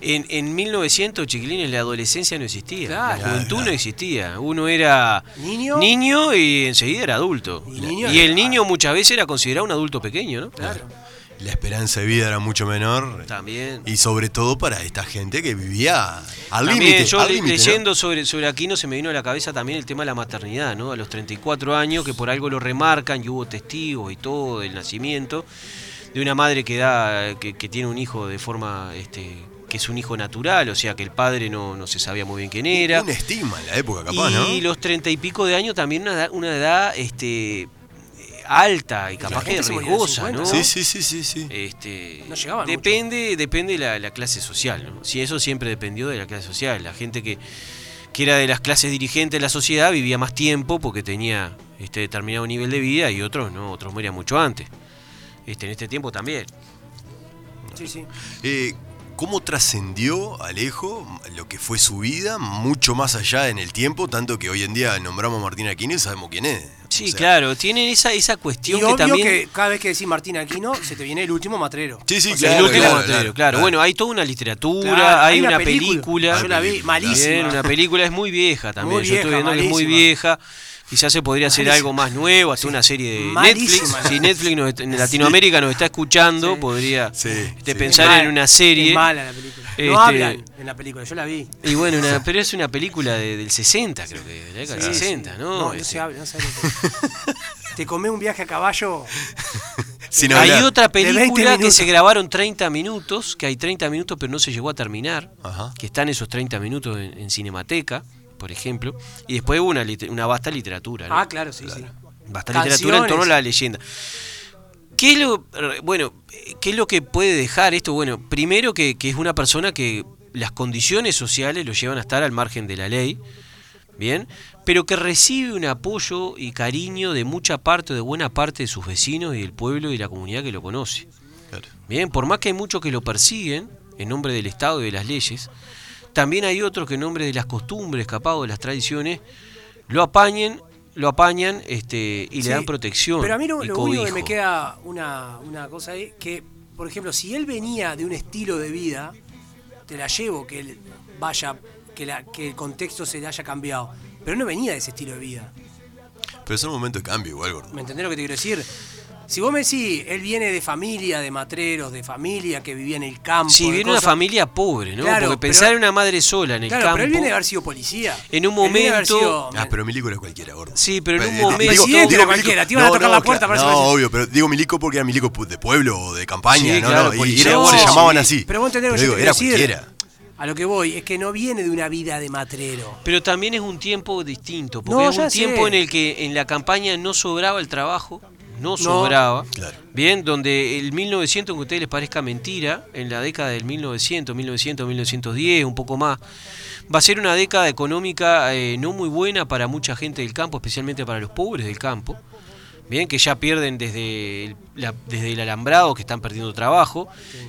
en, en 1900, chiquilines, la adolescencia no existía. Claro. la juventud Claro. no existía. Uno era Niño. niño y enseguida era adulto. Y Y, el era- niño muchas veces era considerado un adulto pequeño, ¿no? Claro. La esperanza de vida era mucho menor. También. Y sobre todo para esta gente que vivía al límite. yo al le- límite, ¿no? leyendo sobre, sobre Aquino se me vino a la cabeza también el tema de la maternidad, ¿no? A los 34 años, que por algo lo remarcan y hubo testigos y todo del nacimiento, de una madre que da, que, que tiene un hijo de forma, este, que es un hijo natural, o sea que el padre no, no se sabía muy bien quién era. Un estigma en la época, capaz, y ¿no? los treinta y pico de años también una edad, una edad este, alta y capaz que riesgosa, 50. ¿no? Sí, sí, sí, sí, sí. Este, No llegaban depende, depende de la, la clase social, ¿no? Si eso siempre dependió de la clase social. La gente que, que era de las clases dirigentes de la sociedad vivía más tiempo porque tenía este determinado nivel de vida y otros no, otros morían mucho antes. Este, en este tiempo también. Sí, sí. Eh, ¿Cómo trascendió Alejo lo que fue su vida mucho más allá en el tiempo? Tanto que hoy en día nombramos a Martín Aquino y sabemos quién es. Sí, O sea, claro, tienen esa, esa Y cuestión que obvio también. que cada vez que decís Martín Aquino, se te viene el último matrero. Sí, sí, O sea, el claro, último claro, Mateo, claro, claro. claro. Bueno, hay toda una literatura, Claro, hay, hay una, una película. película. Yo la vi, malísima. Bien, una película es muy vieja también. Muy Yo estoy viendo que es muy vieja. Quizás se podría hacer algo más nuevo, hasta una serie de Malísima. Netflix. Si Netflix nos- en Latinoamérica nos está escuchando, Sí. podría Sí, este, sí. pensar mal, en una serie. Es mala la película. Este- No hablan en la película, yo la vi. Y bueno, una- pero es una película de- del 60, creo que, de la década del Sí, 60, sí. ¿no? No, no Este, se habla, no se habla. Te comé un viaje a caballo. Sin Hay hablar. otra De 20 película que se grabaron 30 minutos, que hay 30 minutos pero no se llegó a terminar, Ajá. que están esos 30 minutos en, en Cinemateca, por ejemplo, y después hubo una, lit- una vasta literatura, ¿no? Ah, claro, sí, sí. Basta literatura en torno a la leyenda. ¿Qué es lo, bueno, ¿qué es lo que puede dejar esto? Bueno, primero que, que es una persona que las condiciones sociales lo llevan a estar al margen de la ley, ¿bien? Pero que recibe un apoyo y cariño de mucha parte, de buena parte de sus vecinos y del pueblo y la comunidad que lo conoce. Claro. Bien, por más que hay muchos que lo persiguen en nombre del Estado y de las leyes, también hay otros que en nombre de las costumbres, escapados de las tradiciones, lo apañen, lo apañan este, y Sí, le dan protección. Pero a mí lo, único que me queda una, una cosa ahí, que, por ejemplo, si él venía de un estilo de vida, te la llevo, que él vaya, que, la, que el contexto se le haya cambiado. pero no venía de ese estilo de vida. Pero son momentos de cambio igual, gordo. ¿Me entendés lo que te quiero decir? Si vos me decís, él viene de familia, de matreros, de familia que vivía en el campo. Si de viene una cosas- familia pobre, ¿no? Claro, Porque pero- pensar en una madre sola en el Claro, campo. pero él viene de haber sido policía. En un de momento- sido- Ah, pero Milico era cualquiera, gordo. Sí, pero en un Eh, momento. digo- digo era Milico- cualquiera, te iban a tocar la puerta para No, obvio, pero digo Milico porque era Milico de pueblo o de campaña, Sí, ¿no? claro, no, y- era- se llamaban así. Pero vos entendés lo que digo, era cualquiera. A lo que voy, es que no viene de una vida de matrero. Pero también es un tiempo distinto, porque No, es un tiempo sé. en el que en la campaña no sobraba el trabajo, no No. sobraba. Claro. Bien, donde el 1900, aunque a ustedes les parezca mentira, en la década del 1900, 1900, 1910, un poco más, va a ser una década económica eh, no muy buena para mucha gente del campo, especialmente para los pobres del campo. Bien, que ya pierden desde el, la- desde el alambrado, que están perdiendo trabajo.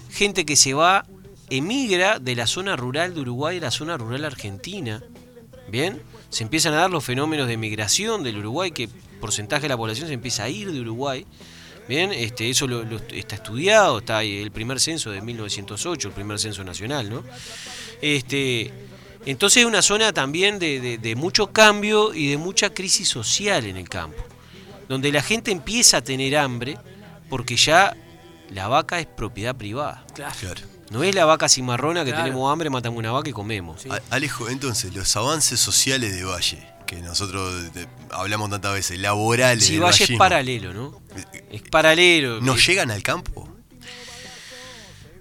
Gente que se va, emigra de la zona rural de Uruguay a la zona rural argentina. Bien, se empiezan a dar los fenómenos de migración del Uruguay, que porcentaje de la población se empieza a ir de Uruguay. Bien, este, eso lo, lo está estudiado, está ahí el primer censo de 1908, el primer censo nacional, ¿no? Este, entonces es una zona también de, de- de mucho cambio y de mucha crisis social en el campo, donde la gente empieza a tener hambre porque ya la vaca es propiedad privada. Claro. No es la vaca cimarrona que Claro. tenemos hambre, matamos una vaca y comemos. Sí. Alejo, entonces, los avances sociales de Valle, que nosotros de- hablamos tantas veces, laborales. Si Valle es paralelo, ¿no? Es paralelo. ¿No Eh, llegan al campo?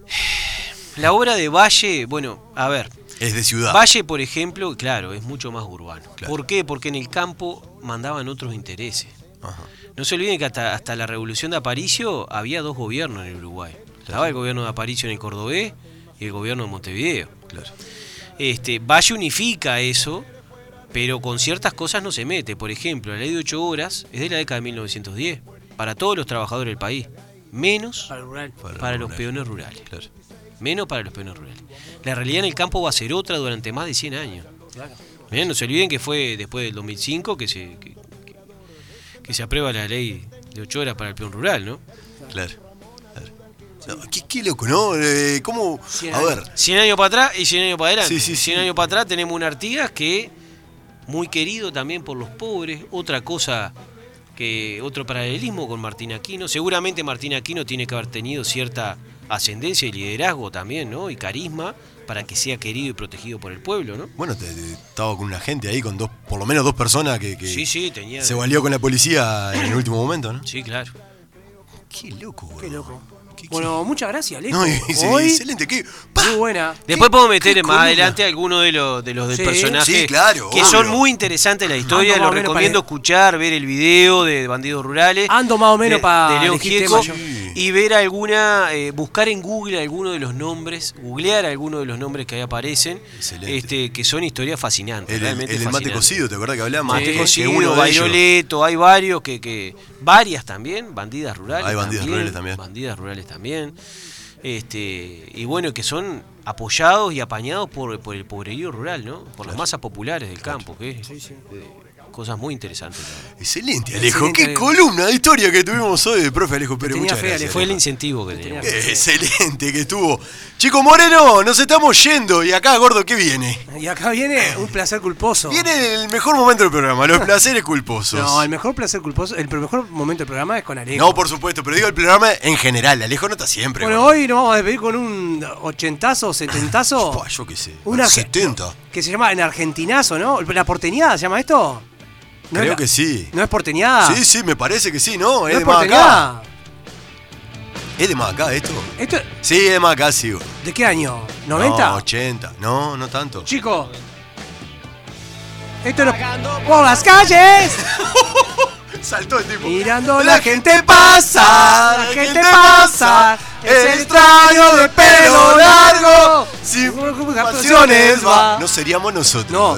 La obra de Valle, bueno, a ver, Es de ciudad. Valle, por ejemplo, claro, es mucho más urbano. Claro. ¿Por qué? Porque en el campo mandaban otros intereses. Ajá. No se olviden que hasta, hasta la revolución de Aparicio había dos gobiernos en el Uruguay. Estaba el gobierno de Aparicio en el Cordobés y el gobierno de Montevideo. Claro. Este, Valle unifica eso, pero con ciertas cosas no se mete. Por ejemplo, la ley de 8 horas es de la década de 1910, para todos los trabajadores del país, menos Para el rural. para, los rural. peones rurales. Claro. Menos para los peones rurales. La realidad en el campo va a ser otra durante más de 100 años. Claro. No se olviden que fue después del 2005 que se, que, que- que se aprueba la ley de 8 horas para el peón rural, ¿no? Claro. No, qué, qué loco, ¿no? Eh, ¿Cómo? Cien A años. ver. 100 años para atrás y 100 años para adelante. Sí, sí, 100 sí. años para atrás tenemos un Artigas que muy querido también por los pobres. Otra cosa que otro paralelismo con Martín Aquino. Seguramente Martín Aquino tiene que haber tenido cierta ascendencia y liderazgo también, ¿no? Y carisma para que sea querido y protegido por el pueblo, ¿no? Bueno, te- te- estaba con una gente ahí, con dos, por lo menos dos personas que, que Sí, sí, tenía. se valió con la policía en el último momento, ¿no? Sí, claro. Qué loco, Qué loco. Qué- Bueno, muchas gracias, Alejo. No, y- sí, Hoy, excelente. ¿qué? ¡Pa! muy buena. Después podemos meter más adelante algunos de los de los del Sí. personaje Sí, claro, que obvio. son muy interesantes la historia, Ando más los o menos recomiendo escuchar, ver el video de Bandidos Rurales. Ando más o menos de- para de León y ver alguna, eh, buscar en Google alguno de los nombres, googlear algunos de los nombres que ahí aparecen, Excelente. este, que son historias fascinantes. El, el, realmente el mate fascinantes. cocido, ¿te acuerdas que hablamos? Mate Que- cocido, uno Bairoleto, hay varios que, que. Varias también, bandidas rurales. Hay bandidas rurales también. Bandidas rurales también. Este, y bueno, que son apoyados y apañados por, por el pobrerío rural, ¿no? Por las masas populares del campo, que es eh, cosas muy interesantes. Excelente, Alejo. Excelente, Qué Alejo. columna de historia que tuvimos hoy, profe Alejo Pérez. Tenía Muchas fe, gracias. Alejo. Fue el incentivo que teníamos. Excelente que estuvo. Chico Moreno, nos estamos yendo. Y acá, gordo, ¿qué viene? Y acá viene un placer culposo. Viene el mejor momento del programa, los placeres culposos. No, el mejor placer culposo, el mejor momento del programa es con Alejo. No, por supuesto, pero digo el programa en general. Alejo no está siempre. Bueno, hoy nos vamos a despedir con un ochentazo, setentazo. Pua, yo qué sé. Una- 70. que se llama en argentinazo, ¿no? ¿La porteñada se llama esto? ¿No Creo la- que sí. ¿No es porteñada? Sí, sí, me parece que sí, ¿no? ¿No Es de más acá. porteñada? ¿Es de más acá esto? ¿Esto Sí, es de más acá, sí. de qué año? No, ¿90? 80. No, no tanto. Chico. Esto no... Por las calles, Saltó el tipo. mirando la gente pasa, la gente pasa, es extraño de pelo largo, sin pasiones va. No seríamos nosotros. No.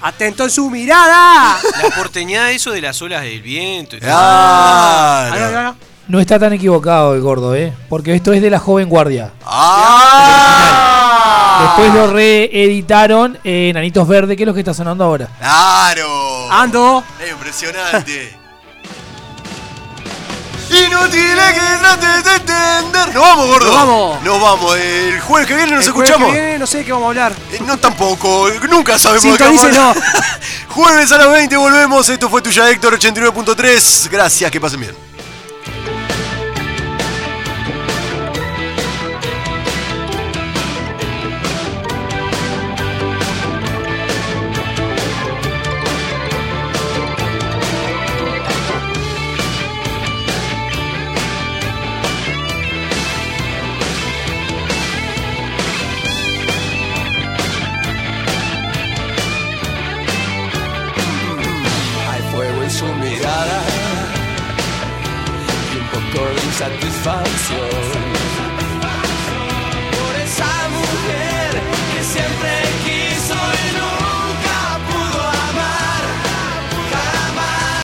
Atento en su mirada. La porteñada, eso de las olas del viento. y todo. Ah, Claro. no, no, no. No está tan equivocado el gordo, ¿eh? Porque esto es de la joven guardia. ¡Ah! Después lo reeditaron en Anitos Verde, que es lo que está sonando ahora. ¡Claro! Ando. Es impresionante. Inútil que trates de entender. Nos vamos, gordo. Nos vamos. Nos vamos. El jueves que viene nos El jueves escuchamos. que viene, no sé de qué vamos a hablar. Eh, no tampoco. Nunca sabemos de qué vamos a hablar. Jueves a las 20 volvemos. Esto fue tuya Héctor 89.3. Gracias, que pasen bien.